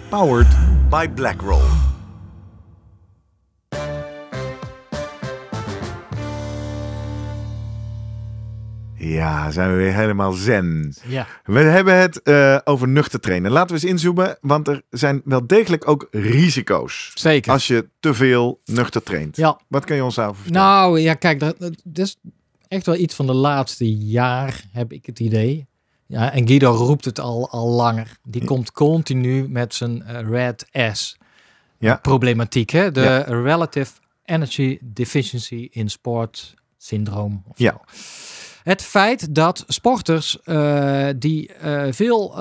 Powered by Blackroll. Ja, zijn we weer helemaal zen. Ja. We hebben het eh, over nuchter trainen. Laten we eens inzoomen, want er zijn wel degelijk ook risico's. Zeker. Als je te veel nuchter traint. Ja. Wat kun je ons daarover vertellen? Nou, ja, kijk, dat, dat is echt wel iets van de laatste jaar, heb ik het idee. Ja, en Guido roept het al, al langer. Die komt continu met zijn eh, Red S Ja. problematiek. Hè? De Ja. Relative Energy Deficiency in Sport Syndroom. Of Ja. zo. Het feit dat sporters eh, die eh, veel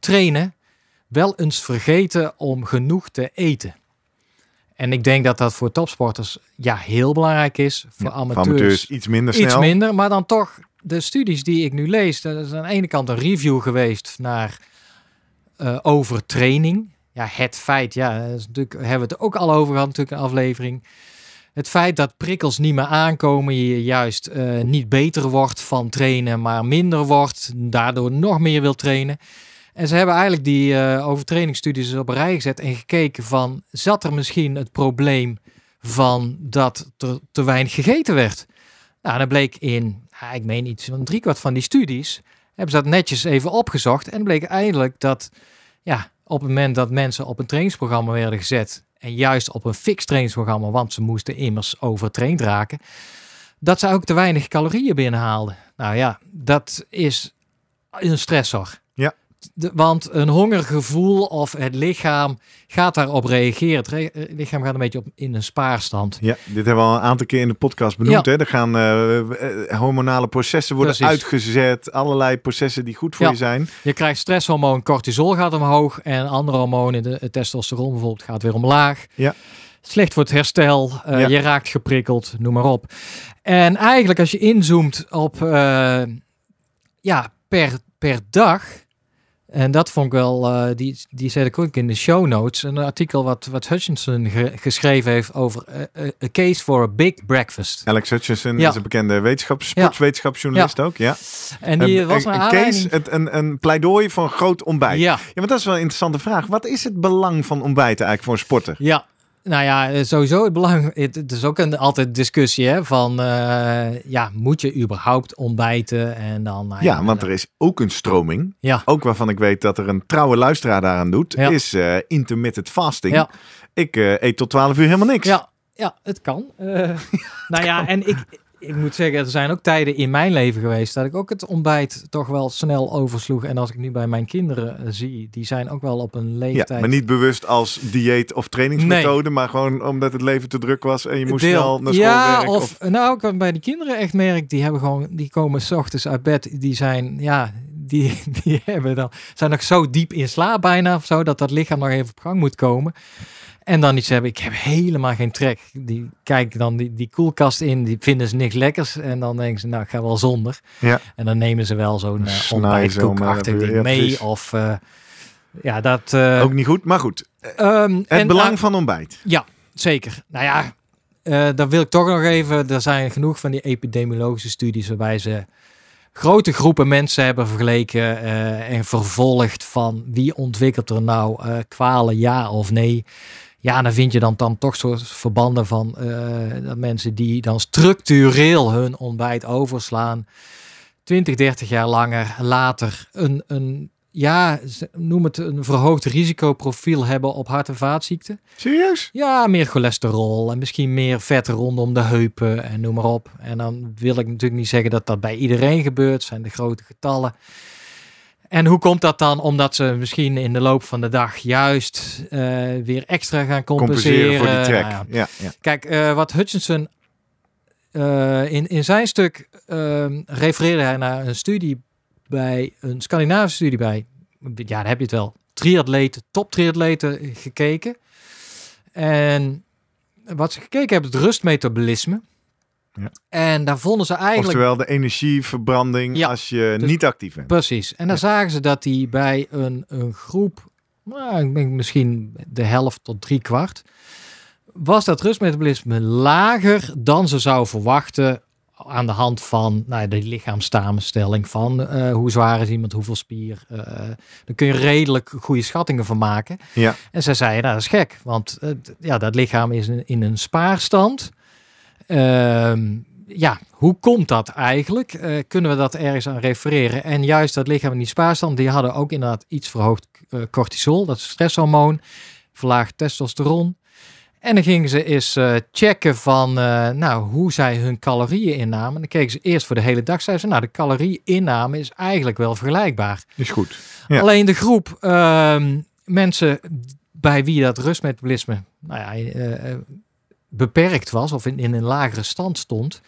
trainen, wel eens vergeten om genoeg te eten. En ik denk dat dat voor topsporters ja, heel belangrijk is. Voor Ja, amateurs, amateurs iets minder snel. iets minder. Maar dan toch, de studies die ik nu lees, dat is aan de ene kant een review geweest naar eh overtraining. Ja, het feit, ja, dat is natuurlijk, hebben we het ook al over gehad, natuurlijk een aflevering. het feit dat prikkels niet meer aankomen, je juist eh, niet beter wordt van trainen, maar minder wordt, daardoor nog meer wil trainen. En ze hebben eigenlijk die uh, overtrainingsstudies op een rij gezet en gekeken van, zat er misschien het probleem van dat er te weinig gegeten werd? Nou, dan bleek in, ik meen iets van driekwart van die studies, hebben ze dat netjes even opgezocht en bleek eigenlijk dat, ja, op het moment dat mensen op een trainingsprogramma werden gezet en juist op een fix trainingsprogramma, want ze moesten immers overtraind raken, dat ze ook te weinig calorieën binnenhaalden. Nou ja, dat is een stressor. De, want een hongergevoel of het lichaam gaat daarop reageren. Het, het, lichaam gaat een beetje op in een spaarstand. Ja, dit hebben we al een aantal keer in de podcast benoemd. Ja. Hè? Er gaan uh, hormonale processen worden Precies. uitgezet. Allerlei processen die goed voor Ja. je zijn. Je krijgt stresshormoon, cortisol gaat omhoog. En andere hormonen, de, testosteron bijvoorbeeld, gaat weer omlaag. Ja. Slecht voor het herstel. Uh, Ja. Je raakt geprikkeld, noem maar op. En eigenlijk als je inzoomt op uh, ja, per, per dag. En dat vond ik wel, uh, die, die zet ik ook in de show notes. Een artikel wat, wat Hutchinson ge geschreven heeft over uh, A Case for a Big Breakfast. Alex Hutchinson Ja. is een bekende wetenschaps, sportswetenschapsjournalist ook. Ja. En die een, was een, een case, het, een, een pleidooi voor een groot ontbijt. Ja, Ja, want dat is wel een interessante vraag. Wat is het belang van ontbijten eigenlijk voor een sporter? ja. Nou ja, eh, sowieso het belang. Het, het is ook een, altijd discussie hè, van uh, ja, moet je überhaupt ontbijten en dan. Nou Ja, want er is ook een stroming. Ja. Ook waarvan ik weet dat er een trouwe luisteraar daaraan doet, Ja. is uh, intermittent fasting. Ja. Ik uh, eet tot 12 uur helemaal niks. Ja, ja het kan. Uh, nou ja, en ik, ik moet zeggen, er zijn ook tijden in mijn leven geweest dat ik ook het ontbijt toch wel snel oversloeg. En als ik nu bij mijn kinderen uh, zie, die zijn ook wel op een leeftijd. Ja, maar niet bewust als dieet of trainingsmethode, nee. maar gewoon omdat het leven te druk was en je moest Deel. snel naar school ja, werken. Of, of, nou, ik bij die kinderen echt merk, die hebben gewoon, die komen s ochtends uit bed, die zijn, ja, die, die hebben dan, zijn nog zo diep in slaap bijna of zo, dat dat lichaam nog even op gang moet komen. En dan iets hebben, ik heb helemaal geen trek. Die kijken dan die, die koelkast in, die vinden ze niks lekkers. En dan denken ze, nou, ik ga wel zonder. Ja. En dan nemen ze wel zo'n uh, Snijzen ontbijtkoekachtig uh, ding ja, mee. Of, uh, ja, dat... uh, Ook niet goed, maar goed. Um, het en, belang uh, van ontbijt. Ja, zeker. Nou ja, uh, dan wil ik toch nog even... Er zijn genoeg van die epidemiologische studies waarbij ze grote groepen mensen hebben vergeleken uh, en vervolgd van wie ontwikkelt er nou uh, kwalen, ja of nee. Ja, dan vind je dan, dan toch soort verbanden van uh, dat mensen die dan structureel hun ontbijt overslaan, 20, 30 jaar langer later een, een ja, noem het een verhoogd risicoprofiel hebben op hart- en vaatziekten. Serieus? Ja, meer cholesterol en misschien meer vet rondom de heupen en noem maar op. En dan wil ik natuurlijk niet zeggen dat dat bij iedereen gebeurt, zijn de grote getallen. En hoe komt dat dan? Omdat ze misschien in de loop van de dag juist uh, weer extra gaan compenseren. compenseren voor die trek. Nou ja. Ja, ja. Kijk, uh, wat Hutchinson uh, in, in zijn stuk refereerde hij naar een studie bij een Scandinavische studie bij, ja, daar heb je het wel, triatleten, top triatleten gekeken. En wat ze gekeken hebben, het rustmetabolisme. Ja. En daar vonden ze eigenlijk... Oftewel de energieverbranding ja, als je dus, niet actief bent. Precies. En dan ja. zagen ze dat die bij een, een groep, nou, ik denk misschien de helft tot drie kwart, was dat rustmetabolisme lager dan ze zou verwachten aan de hand van nou, de lichaamssamenstelling van uh, hoe zwaar is iemand, hoeveel spier. Uh, dan kun je redelijk goede schattingen van maken. Ja. En zij zeiden, nou dat is gek, want uh, ja, dat lichaam is in, in een spaarstand. Ehm, ja, hoe komt dat eigenlijk? Uh, kunnen we dat ergens aan refereren? En juist dat lichaam in die spaarstand, die hadden ook inderdaad iets verhoogd uh, cortisol, dat is stresshormoon, verlaagd testosteron. En dan gingen ze eens uh, checken van nou, hoe zij hun calorieën innamen. Dan keken ze eerst voor de hele dag. Zeiden ze, nou, de calorieinname is eigenlijk wel vergelijkbaar. Is goed. Ja. Alleen de groep uh, mensen bij wie dat rustmetabolisme nou ja, beperkt was of in, in een lagere stand stond,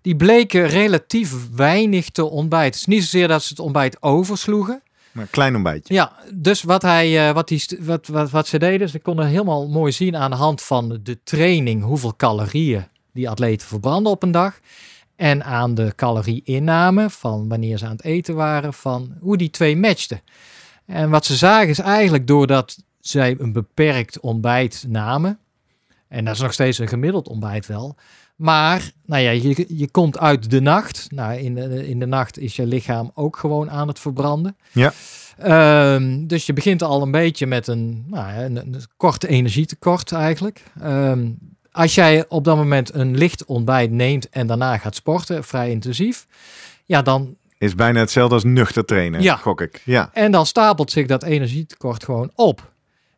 die bleken relatief weinig te ontbijten. Het is niet zozeer dat ze het ontbijt oversloegen. Maar een klein ontbijtje. Ja, dus wat, hij, uh, wat, die, wat, wat, wat ze deden, ze konden helemaal mooi zien aan de hand van de training hoeveel calorieën die atleten verbranden op een dag. En aan de calorieinname van wanneer ze aan het eten waren, van hoe die twee matchten. En wat ze zagen is eigenlijk doordat zij een beperkt ontbijt namen, En dat is nog steeds een gemiddeld ontbijt wel. Maar nou ja, je, je komt uit de nacht. Nou, in de, in de nacht is je lichaam ook gewoon aan het verbranden. Ja. Ehm, dus je begint al een beetje met een, nou, een, een korte energietekort eigenlijk. Ehm, als jij op dat moment een licht ontbijt neemt en daarna gaat sporten, vrij intensief, ja, dan Is bijna hetzelfde als nuchter trainen, Ja. gok ik. Ja. En dan stapelt zich dat energietekort gewoon op.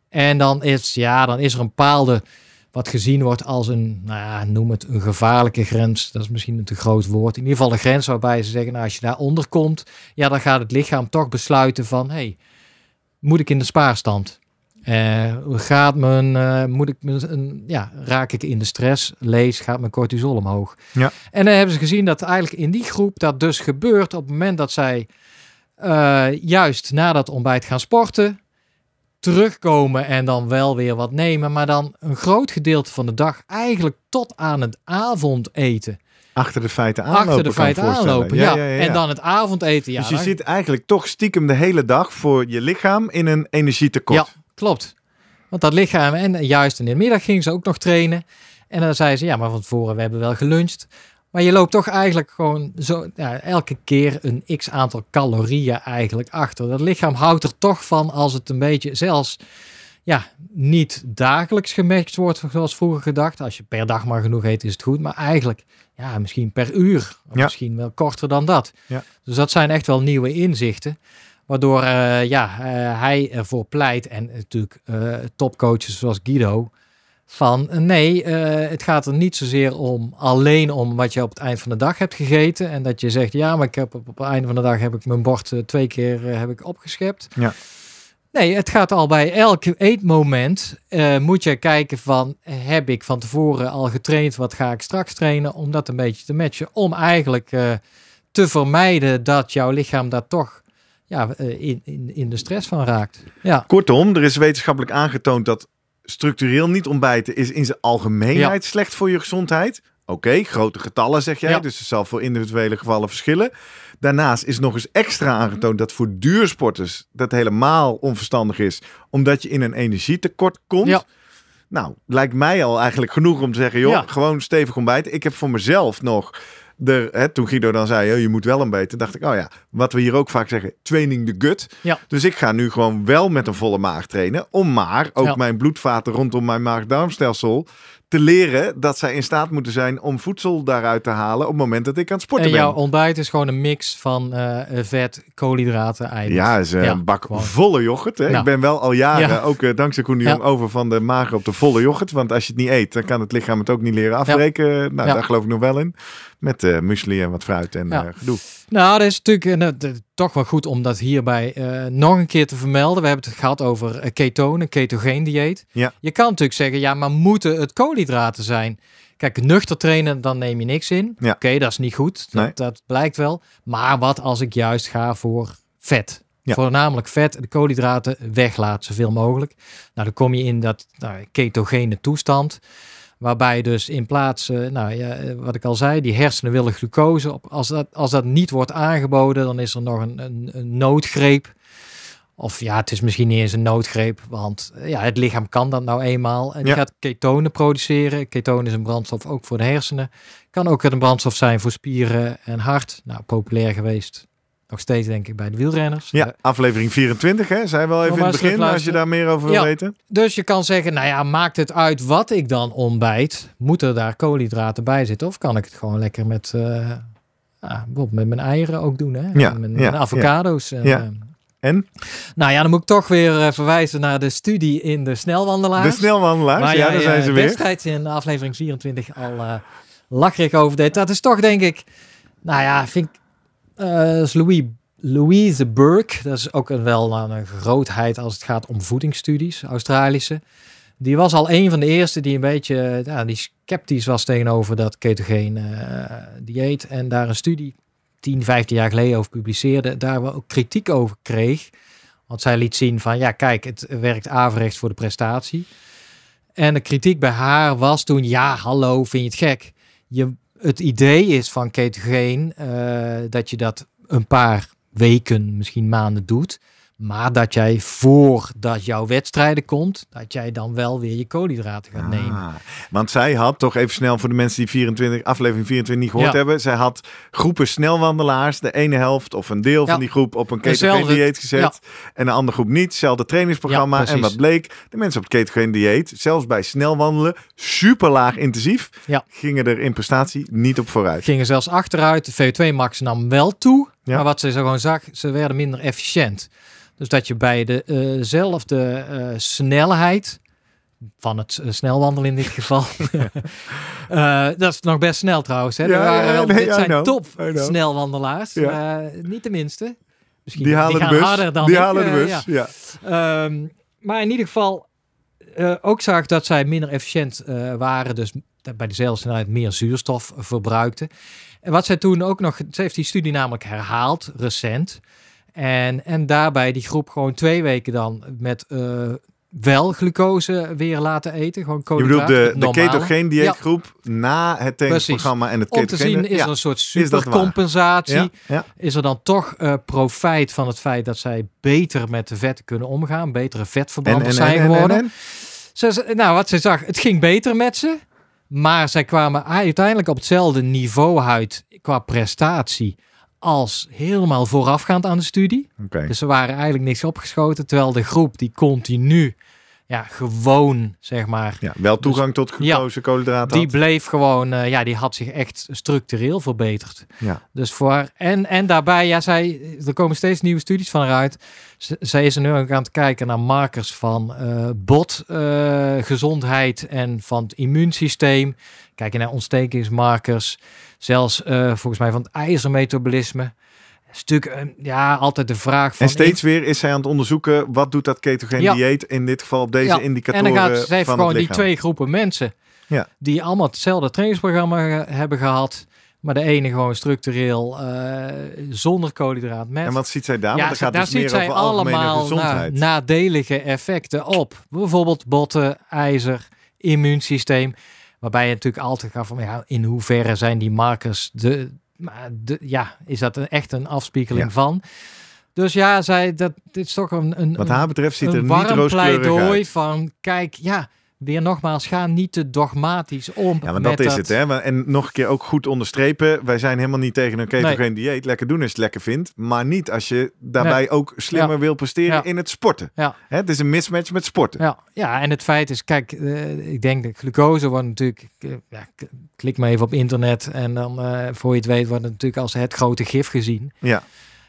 En dan is, ja, dan is er een bepaalde, wat gezien wordt als een, nou ja, noem het een gevaarlijke grens. Dat is misschien een te groot woord. In ieder geval een grens waarbij ze zeggen, nou, als je daaronder komt, ja, dan gaat het lichaam toch besluiten van, hey, moet ik in de spaarstand? Eh, gaat mijn, eh, moet ik, mijn- ja, raak ik in de stress? Lees, gaat mijn cortisol omhoog? Ja. En dan hebben ze gezien dat eigenlijk in die groep dat dus gebeurt op het moment dat zij eh, juist na dat ontbijt gaan sporten, terugkomen en dan wel weer wat nemen, maar dan een groot gedeelte van de dag eigenlijk tot aan het avondeten, Achter de feiten aanlopen. achter de feiten voorstellen. aanlopen. Ja, En dan het avondeten, ja. dus je dan- zit eigenlijk toch stiekem de hele dag voor je lichaam in een energietekort. Ja, klopt. Want dat lichaam, en juist in de middag gingen ze ook nog trainen. En dan zei ze, ja, maar van tevoren, we hebben wel geluncht. Maar je loopt toch eigenlijk gewoon zo, ja, elke keer een x aantal calorieën eigenlijk achter. Dat lichaam houdt er toch van als het een beetje, zelfs ja, niet dagelijks gematcht wordt, zoals vroeger gedacht. Als je per dag maar genoeg eet, is het goed. Maar eigenlijk, ja, misschien per uur. Of Ja. misschien wel korter dan dat. Ja. Dus dat zijn echt wel nieuwe inzichten. Waardoor eh, ja, eh, hij ervoor pleit en natuurlijk eh, topcoaches zoals Guido van eh, nee, eh, het gaat er niet zozeer om alleen om wat je op het eind van de dag hebt gegeten en dat je zegt ja, maar ik heb op, op het einde van de dag heb ik mijn bord eh, twee keer heb ik opgeschept. Ja. Nee, het gaat al bij elk eetmoment moet je kijken van heb ik van tevoren al getraind, wat ga ik straks trainen om dat een beetje te matchen, om eigenlijk te vermijden dat jouw lichaam daar toch ja, in, in, in de stress van raakt. Ja. Kortom, er is wetenschappelijk aangetoond dat structureel niet ontbijten is in zijn algemeenheid slecht voor je gezondheid. Oké, grote getallen zeg jij, Ja. dus het zal voor individuele gevallen verschillen. Daarnaast is nog eens extra aangetoond dat voor duursporters dat helemaal onverstandig is, omdat je in een energietekort komt. Ja. Nou, lijkt mij al eigenlijk genoeg om te zeggen, joh, gewoon stevig ontbijten. Ik heb voor mezelf nog, de, hè, toen Guido dan zei, "Oh, je moet wel ontbijten, dacht ik, oh ja, wat we hier ook vaak zeggen, training the gut. Ja. Dus ik ga nu gewoon wel met een volle maag trainen, om maar ook Ja. mijn bloedvaten rondom mijn maag-darmstelsel te leren dat zij in staat moeten zijn om voedsel daaruit te halen op het moment dat ik aan het sporten En jouw ben. ontbijt is gewoon een mix van eh, vet, koolhydraten, eiwit. Ja, is eh, Ja, een bak gewoon. volle yoghurt. Hè? Ik ben wel al jaren, Ja. ook eh, dankzij Koen de Ja. Jong, over van de mager op de volle yoghurt. Want als je het niet eet, dan kan het lichaam het ook niet leren afbreken. Nou, daar geloof ik nog wel in. Met muesli en wat fruit en Ja. eh, gedoe. Nou, dat is natuurlijk dat- toch wel goed om dat hierbij nog een keer te vermelden. We hebben het gehad over ketonen, ketogeen dieet. Ja. Je kan natuurlijk zeggen, ja, maar moeten het koolhydraten zijn? Kijk, nuchter trainen, dan neem je niks in. Ja. Oké, dat is niet goed. Dat, Nee. dat blijkt wel. Maar wat als ik juist ga voor vet? Ja. Voornamelijk vet, de koolhydraten weglaat zoveel mogelijk. Nou, dan kom je in dat nou, ketogene toestand. Waarbij dus in plaats, eh, nou ja, eh, wat ik al zei, die hersenen willen glucose. Op, als, dat, als dat niet wordt aangeboden, dan is er nog een, een, een noodgreep. Of ja, het is misschien niet eens een noodgreep, want eh, ja, het lichaam kan dat nou eenmaal. En Ja. gaat ketonen produceren. Ketonen is een brandstof ook voor de hersenen. Kan ook een brandstof zijn voor spieren en hart. Nou, populair geweest. Nog steeds denk ik bij de wielrenners. Ja, Eh, aflevering 24, hè? Zijn we al even in het begin, als je daar meer over wil Ja. weten. Dus je kan zeggen, nou ja, maakt het uit wat ik dan ontbijt? Moeten daar koolhydraten bij zitten? Of kan ik het gewoon lekker met, ja, bijvoorbeeld met mijn eieren ook doen? Hè? Ja, Mijn, ja, mijn avocado's. En, Ja. eh, En nou ja, dan moet ik toch weer verwijzen naar de studie in de snelwandelaars. de snelwandelaars, ja, daar zijn ze weer. destijds in aflevering 24 al eh lacherig over deed. Dat is toch denk ik, nou ja, vind ik, eh, is Louis, Louise Burke, dat is ook een, wel een grootheid als het gaat om voedingsstudies, Australische. Die was al een van de eerste die een beetje ja, die sceptisch was tegenover dat ketogeen eh, dieet. En daar een studie 10, 15 jaar geleden over publiceerde. Daar wel ook kritiek over kreeg. Want zij liet zien van, ja kijk, het werkt averechts voor de prestatie. En de kritiek bij haar was toen, ja hallo, vind je het gek? Je, het idee is van ketogeen eh, dat je dat een paar weken, misschien maanden doet. Maar dat jij voordat jouw wedstrijden komt, dat jij dan wel weer je koolhydraten gaat nemen. Ah, want zij had toch even snel voor de mensen die 24, aflevering 24 niet gehoord Ja. hebben. Zij had groepen snelwandelaars, de ene helft of een deel Ja. van die groep op een ketogeen dieet gezet. En de andere groep niet. Hetzelfde trainingsprogramma. En wat bleek? De mensen op het ketogeen dieet, zelfs bij snel wandelen, super laag intensief, gingen er in prestatie niet op vooruit. Gingen zelfs achteruit. De VO2 max nam wel toe. Maar wat ze zo gewoon zag, ze werden minder efficiënt. Dus dat je bij dezelfde eh, snelheid van het eh, snelwandelen in dit geval. Eh, dat is nog best snel trouwens. Hè? Ja, waren ja, wel- nee, dit I zijn know, top snelwandelaars. Ja. Eh, niet de minste. Misschien Die halen de bus. harder dan die ik, halen de eh, bus. ja. ja. Ehm, maar in ieder geval eh, ook zag ik dat zij minder efficiënt eh, waren. Dus bij dezelfde snelheid meer zuurstof verbruikten. En wat zij toen ook nog... Ze heeft die studie namelijk herhaald, recent. En, en daarbij die groep gewoon twee weken dan met eh, wel glucose weer laten eten. Gewoon Je bedoelt de, de ketogeen dieetgroep na het trainingsprogramma en het Om te zien, is ja. er een soort supercompensatie. Ja. Is er dan toch eh, profijt van het feit dat zij beter met de vetten kunnen omgaan, betere En, vetverbranders en, en, zijn en, geworden? en, ze- nou, wat ze zag, het ging beter met ze. Maar zij kwamen uiteindelijk op hetzelfde niveau uit qua prestatie als helemaal voorafgaand aan de studie. Dus ze waren eigenlijk niks opgeschoten. Terwijl de groep die continu, ja, gewoon, zeg maar, Ja, wel toegang tot glucose, koolhydraten. Dus die had. bleef gewoon, eh, ja, die had zich echt structureel verbeterd. Ja. Dus voor en, en daarbij, ja, zij, er komen steeds nieuwe studies van eruit. Z- zij is er nu ook aan het kijken naar markers van eh botgezondheid gezondheid en van het immuunsysteem. Kijken naar ontstekingsmarkers. Zelfs eh, volgens mij van het ijzermetabolisme. Stuk, eh, ja, altijd de vraag van. En steeds weer is zij aan het onderzoeken wat doet dat ketogeen Ja. dieet in dit geval op deze Ja, indicatoren En dan gaat van gewoon die lichaam. twee groepen mensen. Ja. Die allemaal hetzelfde trainingsprogramma hebben gehad. Maar de ene gewoon structureel eh, zonder koolhydraat met. En wat ziet zij daar? ja, Want gaat daar dus ziet meer zij over allemaal na- nadelige effecten op. Bijvoorbeeld botten, ijzer, immuunsysteem. Waarbij je natuurlijk altijd gaat van ja, in hoeverre zijn die markers de, ja, is dat een, echt een afspiegeling Ja. van? Dus ja, zij, dat dit is toch een, een, Wat haar betreft ziet er een warm pleidooi uit. van kijk, ja, weer nogmaals, ga niet te dogmatisch om. Ja, maar met dat is het. Hè? En nog een keer ook goed onderstrepen. Wij zijn helemaal niet tegen een ketogeen dieet. Lekker doen als je het lekker vindt. Maar niet als je daarbij ook slimmer Ja. wil presteren Ja. in het sporten. Ja. Hè, het is een mismatch met sporten. Ja, ja, en het feit is, kijk, eh, ik denk dat glucose wordt natuurlijk, eh, ja, klik maar even op internet en dan eh, voor je het weet wordt het natuurlijk als het grote gif gezien. Ja.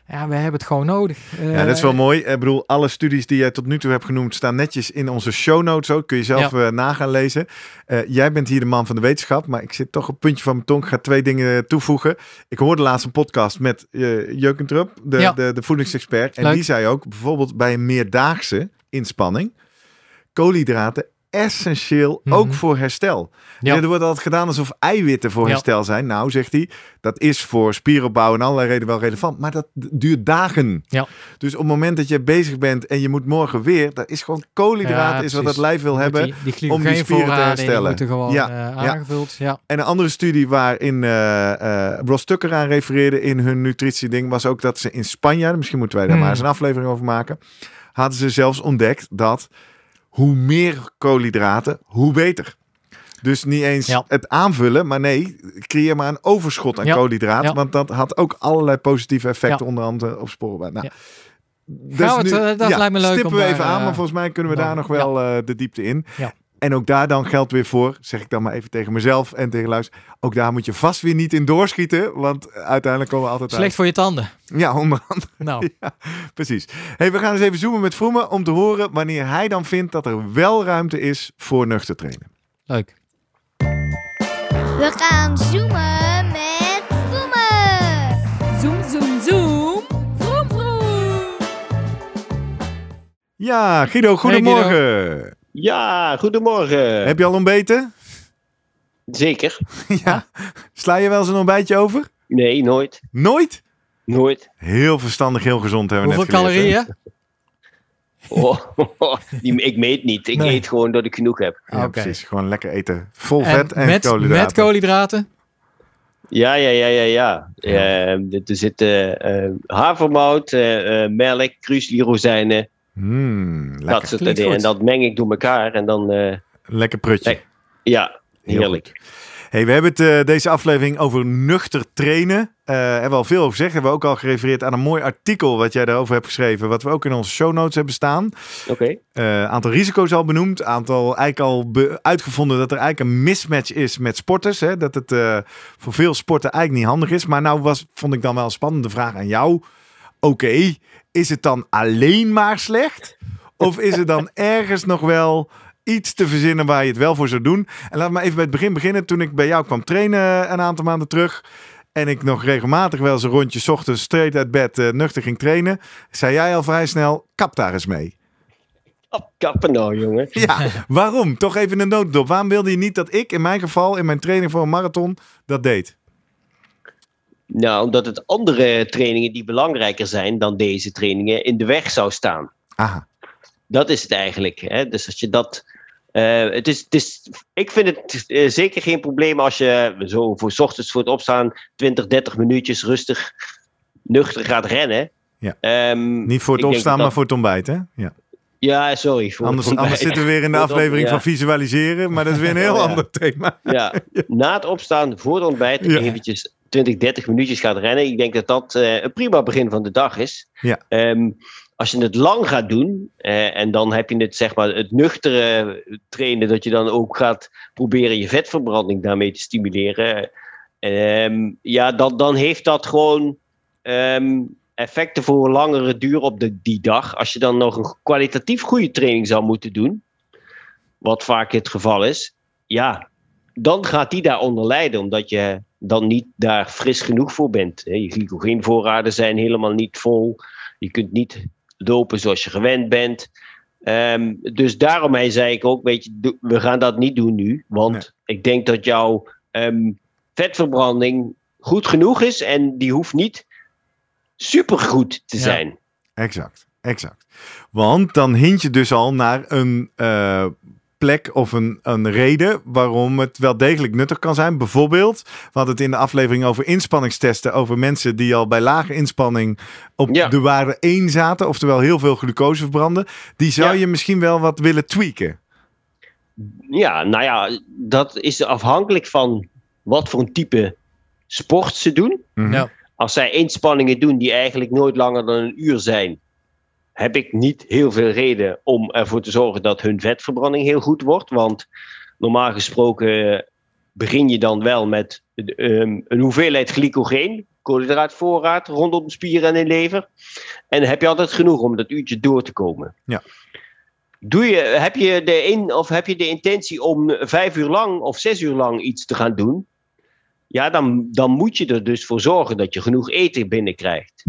Ja, we hebben het gewoon nodig. Eh, Ja, dat is wel mooi. Ik bedoel, alle studies die jij tot nu toe hebt genoemd staan netjes in onze show notes ook. Kun je zelf Ja. eh, na gaan lezen. Eh, jij bent hier de man van de wetenschap, maar ik zit toch op het puntje van mijn tong. Ik ga twee dingen toevoegen. Ik hoorde laatst een podcast met uh, Jeukentrup, de, Ja. de, de voedingsexpert. En Leuk. die zei ook, bijvoorbeeld bij een meerdaagse inspanning, koolhydraten essentieel, Mhm. ook voor herstel. Ja. Er wordt altijd gedaan alsof eiwitten voor Ja. herstel zijn. Nou, zegt hij, dat is voor spieropbouw en allerlei redenen wel relevant. Maar dat duurt dagen. Ja. Dus op het moment dat je bezig bent en je moet morgen weer, dat is gewoon koolhydraten is wat het lijf wil hebben. Die, die om die spieren te die herstellen. moeten gewoon Ja, ja. aangevuld. Ja. En een andere studie waarin eh eh Ross Tucker aan refereerde in hun nutritieding was ook dat ze in Spanje, misschien moeten wij daar Hmm. maar eens een aflevering over maken, hadden ze zelfs ontdekt dat hoe meer koolhydraten, hoe beter. Dus niet eens Ja. het aanvullen, maar nee, creëer maar een overschot aan Ja, koolhydraten. ja. Want dat had ook allerlei positieve effecten, onder andere op sporen. Nou, dus het, eh, dat lijkt me leuk Stippen om we even aan, eh, maar volgens mij kunnen we dan- daar nog wel eh, de diepte in. En ook daar dan geldt weer voor, zeg ik dan maar even tegen mezelf en tegen luister. Ook daar moet je vast weer niet in doorschieten, want uiteindelijk komen we altijd Slecht voor je tanden. Ja, onder andere. Nou, Ja, precies. Hey, we gaan eens even zoomen met Vroemen om te horen wanneer hij dan vindt dat er wel ruimte is voor nuchter trainen. leuk. We gaan zoomen met Vroemen. Zoom, zoom, zoom. Vroom, vroom. Ja, Guido, goedemorgen. Ja, goedemorgen. Heb je al ontbeten? Zeker. ja. Sla je wel eens een ontbijtje over? Nee, nooit. Nooit? Nooit. Heel verstandig, heel gezond hebben we Hoeveel net geleerd, hè? calorieën? Oh, die, ik meet niet. Ik Nee. eet gewoon dat ik genoeg heb. Ja, Oké. precies. Gewoon lekker eten. Vol vet en met, koolhydraten. met koolhydraten? Ja, ja, ja, ja, ja. Ehm, er zitten eh, havermout, eh, eh, melk, kruisli, rozijnen, Hmm, dat lekker. soort dingen. En dat meng ik door elkaar en dan, eh, Lekker prutje. Ja, heerlijk. Hey, we hebben het eh, deze aflevering over nuchter trainen. Eh hebben we al veel over gezegd. Hebben we ook al gerefereerd aan een mooi artikel wat jij daarover hebt geschreven. Wat we ook in onze show notes hebben staan. Oké. Aantal risico's al benoemd. Aantal eigenlijk al uitgevonden dat er eigenlijk een mismatch is met sporters. Hè? Dat het voor veel sporten eigenlijk niet handig is. Maar nou was, vond ik dan wel een spannende vraag aan jou. Oké, is het dan alleen maar slecht? Of is er dan ergens nog wel iets te verzinnen waar je het wel voor zou doen? En laat me even bij het begin beginnen. Toen ik bij jou kwam trainen een aantal maanden terug. En ik nog regelmatig wel eens een rondje 's ochtends straight uit bed eh, nuchter ging trainen. Zei jij al vrij snel, kap daar eens mee. Kap- Kappen nou, jongen. Ja, waarom? Toch even een notendop. Waarom wilde je niet dat ik in mijn geval, in mijn training voor een marathon, dat deed? Nou, omdat het andere trainingen die belangrijker zijn dan deze trainingen in de weg zou staan. Aha. Dat is het eigenlijk. Hè? Dus als je dat. eh, het is, het is, ik vind het eh, zeker geen probleem als je zo voor ochtends voor het opstaan 20, 30 minuutjes rustig, nuchter gaat rennen. Ja. Ehm, Niet voor het opstaan, dat- maar voor het ontbijt, hè? Ja. Ja, sorry. Voor Anders, zitten we weer in de aflevering van visualiseren, maar dat is weer een heel ja. ander thema. Ja, na het opstaan, voor het ontbijt, eventjes 20, 30 minuutjes gaat rennen. Ik denk dat dat eh, een prima begin van de dag is. Ja. Ehm, als je het lang gaat doen, eh, en dan heb je het, zeg maar, het nuchtere trainen, dat je dan ook gaat proberen je vetverbranding daarmee te stimuleren. Ehm, ja, dan, dan heeft dat gewoon ehm, effecten voor een langere duur op de, die dag. Als je dan nog een kwalitatief goede training zou moeten doen, wat vaak het geval is, ja, dan gaat die daaronder lijden, omdat je dan niet daar fris genoeg voor bent. Je glycogeenvoorraden zijn helemaal niet vol. Je kunt niet lopen zoals je gewend bent. Ehm, dus daarom zei ik ook, weet je, we gaan dat niet doen nu. Want ik denk dat jouw ehm, vetverbranding goed genoeg is en die hoeft niet supergoed te Ja. zijn. Exact, exact. Want dan hint je dus al naar een eh, plek of een, een reden waarom het wel degelijk nuttig kan zijn. Bijvoorbeeld, we hadden het in de aflevering over inspanningstesten, over mensen die al bij lage inspanning op Ja. de waarde 1 zaten, oftewel heel veel glucose verbranden. Die zou Ja. je misschien wel wat willen tweaken. Ja, nou ja, dat is afhankelijk van wat voor een type sport ze doen. Mhm. Ja. Als zij inspanningen doen die eigenlijk nooit langer dan een uur zijn, heb ik niet heel veel reden om ervoor te zorgen dat hun vetverbranding heel goed wordt. Want normaal gesproken eh, begin je dan wel met ehm, een hoeveelheid glycogeen, koolhydraatvoorraad rondom de spieren en de lever. En heb je altijd genoeg om dat uurtje door te komen. Ja. Doe je, heb, je de in, of heb je de intentie om vijf uur lang of zes uur lang iets te gaan doen? Ja, dan, dan moet je er dus voor zorgen dat je genoeg eten binnenkrijgt.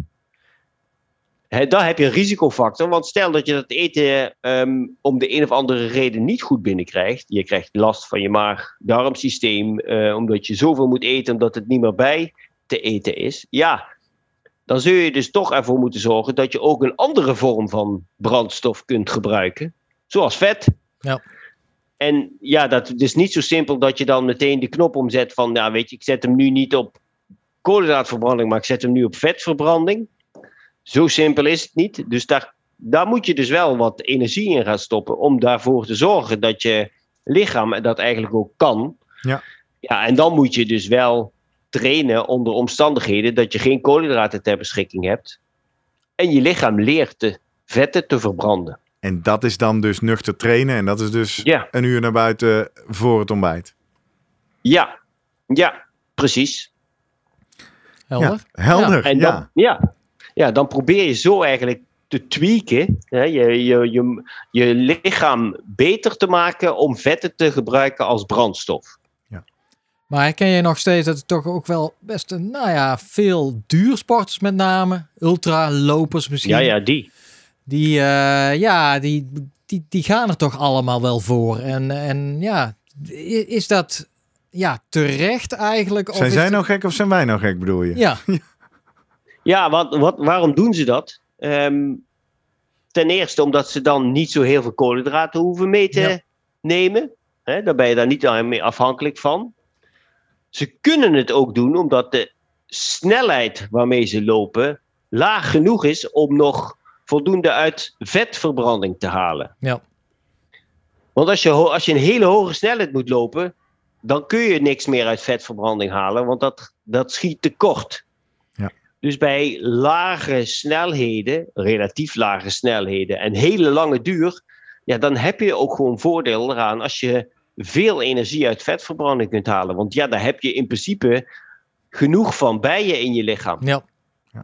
Hè, daar heb je een risicofactor, want stel dat je dat eten ehm, om de een of andere reden niet goed binnenkrijgt. Je krijgt last van je maag-darmsysteem, eh, omdat je zoveel moet eten omdat het niet meer bij te eten is. Ja, dan zul je dus toch ervoor moeten zorgen dat je ook een andere vorm van brandstof kunt gebruiken, zoals vet. Ja. En ja, dat is niet zo simpel dat je dan meteen de knop omzet van, ja, weet je, ik zet hem nu niet op koolhydraatverbranding, maar ik zet hem nu op vetverbranding. Zo simpel is het niet. Dus daar, daar moet je dus wel wat energie in gaan stoppen om daarvoor te zorgen dat je lichaam dat eigenlijk ook kan. Ja. Ja, en dan moet je dus wel trainen onder omstandigheden dat je geen koolhydraten ter beschikking hebt. En je lichaam leert de vetten te verbranden. En dat is dan dus nuchter trainen. En dat is dus Ja. een uur naar buiten voor het ontbijt. Ja, ja, precies. Helder. Ja, helder. En dan, ja. Ja, dan probeer je zo eigenlijk te tweaken, hè, je, je, je, je lichaam beter te maken om vetten te gebruiken als brandstof. Maar herken je nog steeds dat het toch ook wel best een, nou ja, veel duursporters met name, ultralopers misschien, Ja, ja, die. die, eh, ja, die, die, die gaan er toch allemaal wel voor. En, en ja, is dat ja, terecht eigenlijk? Of Zijn zij het- nou gek of zijn wij nou gek, bedoel je? Ja, Ja, wat, wat, waarom doen ze dat? Ehm, ten eerste omdat ze dan niet zo heel veel koolhydraten hoeven mee te Ja. nemen. Hè, daar ben je daar niet mee afhankelijk van. Ze kunnen het ook doen omdat de snelheid waarmee ze lopen laag genoeg is om nog voldoende uit vetverbranding te halen. Ja. Want als je, als je een hele hoge snelheid moet lopen, dan kun je niks meer uit vetverbranding halen, want dat, dat schiet tekort. Dus bij lage snelheden, relatief lage snelheden en hele lange duur, ja, dan heb je ook gewoon voordeel eraan als je veel energie uit vetverbranding kunt halen. Want ja, daar heb je in principe genoeg van bij je in je lichaam. Ja. Ja.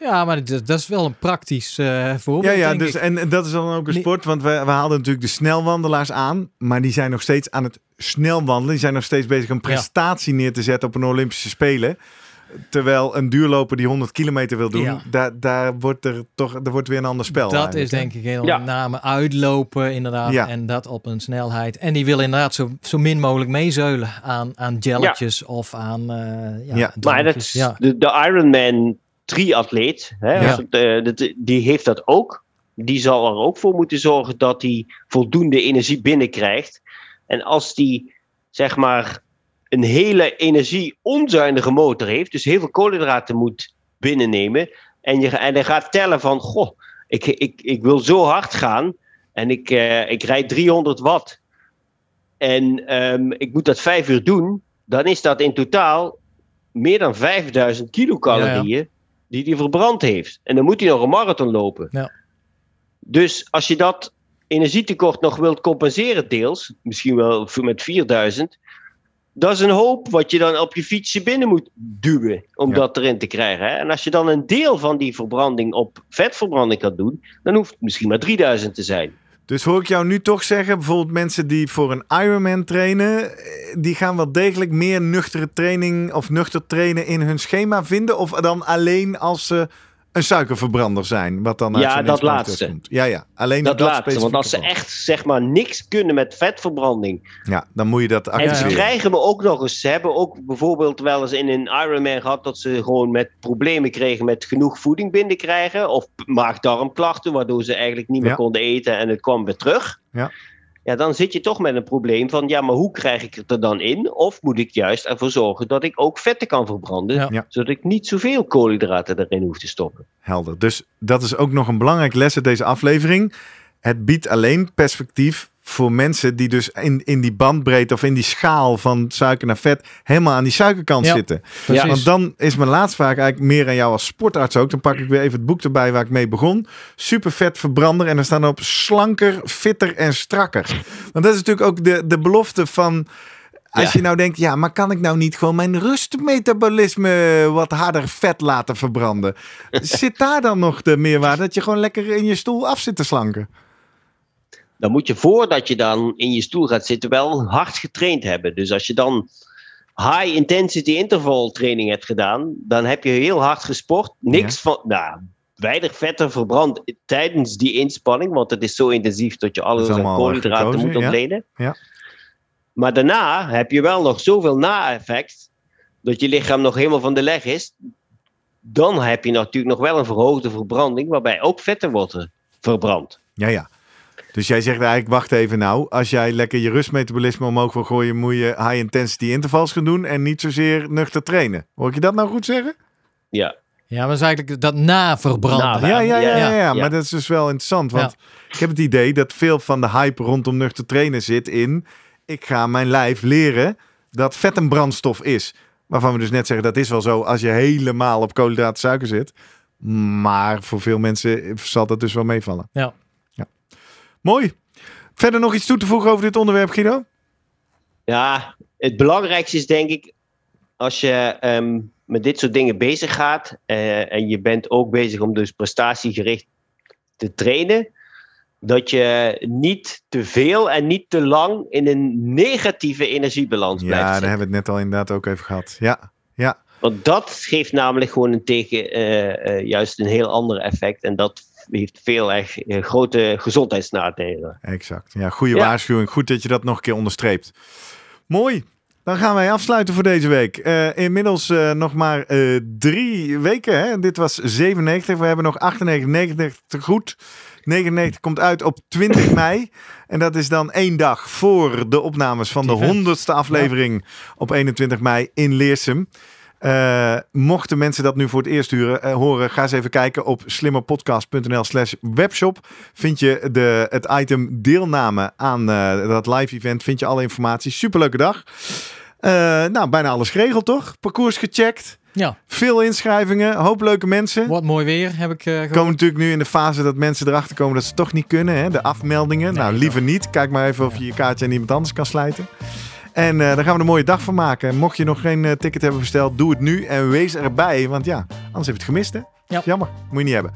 Ja, maar dat, dat is wel een praktisch eh voorbeeld. Ja, ja denk dus, ik. en dat is dan ook een sport. Want we, we haalden natuurlijk de snelwandelaars aan. Maar die zijn nog steeds aan het snelwandelen. Die zijn nog steeds bezig een prestatie neer te zetten op een Olympische Spelen. Terwijl een duurloper die 100 kilometer wil doen, Ja. daar, daar wordt er toch er wordt weer een ander spel. Dat is denk ik heel Ja. met name uitlopen inderdaad. Ja. En dat op een snelheid. En die wil inderdaad zo, zo min mogelijk meezeulen aan, aan jelletjes of aan eh ja, Ja. Maar dat, ja. de, de Ironman triatleet, hè, eh, die heeft dat ook. Die zal er ook voor moeten zorgen dat hij voldoende energie binnenkrijgt. En als die, zeg maar, een hele energie-onzuinige motor heeft, dus heel veel koolhydraten moet binnennemen, en, je, en hij gaat tellen van, goh, ik, ik, ik wil zo hard gaan en ik, eh, ik rijd 300 watt en ehm, ik moet dat vijf uur doen, dan is dat in totaal meer dan 5000 kilocalorieën die hij verbrand heeft. En dan moet hij nog een marathon lopen. Ja. Dus als je dat energietekort nog wilt compenseren deels, misschien wel met 4000, dat is een hoop wat je dan op je fietsje binnen moet duwen om Ja. dat erin te krijgen. Hè? En als je dan een deel van die verbranding op vetverbranding kan doen, dan hoeft het misschien maar 3000 te zijn. Dus hoor ik jou nu toch zeggen, bijvoorbeeld mensen die voor een Ironman trainen, eh, die gaan wel degelijk meer nuchtere training of nuchter trainen in hun schema vinden? Of dan alleen als ze een suikerverbrander zijn, wat dan uit Ja, dat laatste. komt. Ja, ja, alleen Dat, laatste, want als ze geval. echt zeg maar niks kunnen met vetverbranding, Ja, dan moet je dat En ze activeren. krijgen me ook nog eens. Ze hebben ook bijvoorbeeld wel eens in een Ironman gehad dat ze gewoon met problemen kregen met genoeg voeding binnenkrijgen. Of maag-darmklachten, waardoor ze eigenlijk niet meer Ja. konden eten en het kwam weer terug. Ja. Ja, dan zit je toch met een probleem van, ja, maar hoe krijg ik het er dan in? Of moet ik juist ervoor zorgen dat ik ook vetten kan verbranden, Ja. Ja. zodat ik niet zoveel koolhydraten erin hoef te stoppen. Helder. Dus dat is ook nog een belangrijk les uit deze aflevering. Het biedt alleen perspectief voor mensen die dus in, in die bandbreedte of in die schaal van suiker naar vet helemaal aan die suikerkant Ja. zitten. Precies. Want dan is mijn laatste vraag eigenlijk meer aan jou als sportarts ook. Dan pak ik weer even het boek erbij waar ik mee begon. Super vet verbrander. En dan staan op slanker, fitter en strakker. Want dat is natuurlijk ook de, de belofte van... Als Ja. je nou denkt, ja, maar kan ik nou niet gewoon mijn rustmetabolisme wat harder vet laten verbranden? Zit daar dan nog de meerwaarde dat je gewoon lekker in je stoel af zit te slanken? Dan moet je voordat je dan in je stoel gaat zitten wel hard getraind hebben. Dus als je dan high intensity interval training hebt gedaan, dan heb je heel hard gesport. Niks van, nou, weinig vetten verbrand tijdens die inspanning, want het is zo intensief dat je alles aan koolhydraten moet ja. ontleden. Ja. Maar daarna heb je wel nog zoveel na-effect dat je lichaam nog helemaal van de leg is. Dan heb je natuurlijk nog wel een verhoogde verbranding, waarbij ook vetten worden verbrand. Ja, ja. Dus jij zegt eigenlijk, wacht even nou. Als jij lekker je rustmetabolisme omhoog wil gooien, moet je high intensity intervals gaan doen en niet zozeer nuchter trainen. Hoor ik je dat nou goed zeggen? Ja. Ja, maar dat is eigenlijk dat naverbranden. Na- Ja, ja, ja, ja, ja, ja. maar dat is dus wel interessant. Want ik heb het idee dat veel van de hype rondom nuchter trainen zit in... ik ga mijn lijf leren dat vet een brandstof is. Waarvan we dus net zeggen, dat is wel zo als je helemaal op koolhydraten suiker zit. Maar voor veel mensen zal dat dus wel meevallen. Ja. Mooi. Verder nog iets toe te voegen over dit onderwerp, Guido? Ja, het belangrijkste is denk ik, als je ehm, met dit soort dingen bezig gaat eh, en je bent ook bezig om dus prestatiegericht te trainen, dat je niet te veel en niet te lang in een negatieve energiebalans blijft Ja, daar hebben we het net al inderdaad ook even gehad. Ja, ja. Want dat geeft namelijk gewoon een tegen, eh, eh, juist een heel ander effect en dat heeft veel echt eh, grote gezondheidsnadelen. Exact. Ja, goede Ja. waarschuwing. Goed dat je dat nog een keer onderstreept. Mooi. Dan gaan wij afsluiten voor deze week. Eh, inmiddels eh, nog maar drie weken. Hè? Dit was 97. We hebben nog 98, 99 te goed. 99 komt uit op 20 mei. En dat is dan één dag voor de opnames van de Actief, hè? honderdste aflevering op 21 mei in Leersum. Eh, mochten mensen dat nu voor het eerst huren, eh, horen, ga eens even kijken op slimmerpodcast.nl slash webshop. Vind je de, het item deelname aan eh, dat live event, vind je alle informatie. Superleuke dag. Nou, bijna alles geregeld toch? Parcours gecheckt. Ja, Veel inschrijvingen, hoop leuke mensen. wat mooi weer heb ik gehoord. komen natuurlijk nu in de fase dat mensen erachter komen dat ze toch niet kunnen. Hè? De afmeldingen. nou, liever niet. Kijk maar even of je je kaartje aan iemand anders kan slijten. En eh daar gaan we een mooie dag van maken. Mocht je nog geen eh, ticket hebben besteld, doe het nu en wees erbij. Want ja, anders heb je het gemist hè? Ja. Jammer, moet je niet hebben.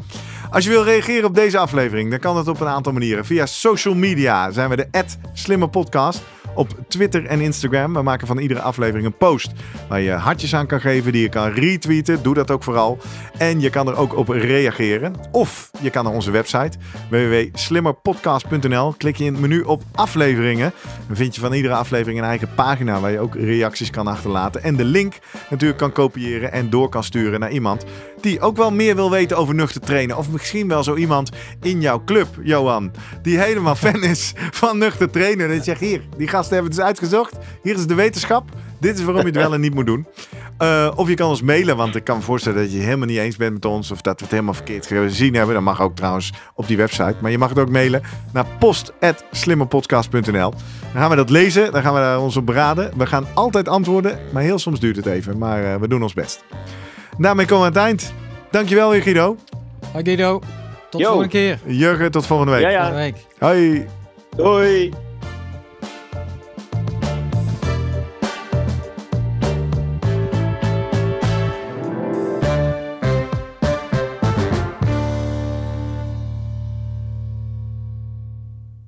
Als je wil reageren op deze aflevering, dan kan dat op een aantal manieren. Via social media zijn we de Slimme Podcast op Twitter en Instagram. We maken van iedere aflevering een post waar je hartjes aan kan geven, die je kan retweeten. Doe dat ook vooral. En je kan er ook op reageren. Of je kan naar onze website www.slimmerpodcast.nl. Klik je in het menu op afleveringen. Dan vind je van iedere aflevering een eigen pagina waar je ook reacties kan achterlaten. En de link natuurlijk kan kopiëren en door kan sturen naar iemand die ook wel meer wil weten over nuchter trainen. Of misschien wel zo iemand in jouw club, Johan, die helemaal fan is van nuchter trainen. En zegt, hier, die gasten hebben het eens uitgezocht. Hier is de wetenschap. Dit is waarom je het wel en niet moet doen. Eh, of je kan ons mailen, want ik kan me voorstellen dat je het helemaal niet eens bent met ons. Of dat we het helemaal verkeerd gezien hebben. Dat mag ook trouwens op die website. Maar je mag het ook mailen naar post.slimmerpodcast.nl. Dan gaan we dat lezen. Dan gaan we daar ons op beraden. We gaan altijd antwoorden. Maar heel soms duurt het even. Maar eh, we doen ons best. Daarmee komen we aan het eind. Dankjewel weer Guido. Hoi Guido, tot de volgende keer. Jurgen, tot volgende week. Ja, ja. Volgende week. Hoi. Doei!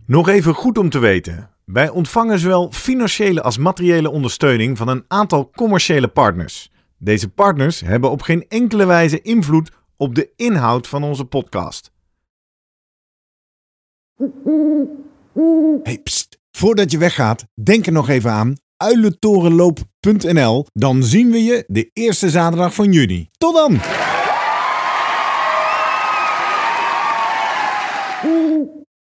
Nog even goed om te weten. Wij ontvangen zowel financiële als materiële ondersteuning van een aantal commerciële partners. Deze partners hebben op geen enkele wijze invloed op de inhoud van onze podcast. Hey, pst. Voordat je weggaat, denk er nog even aan uilentorenloop.nl. Dan zien we je de eerste zaterdag van juni. Tot dan!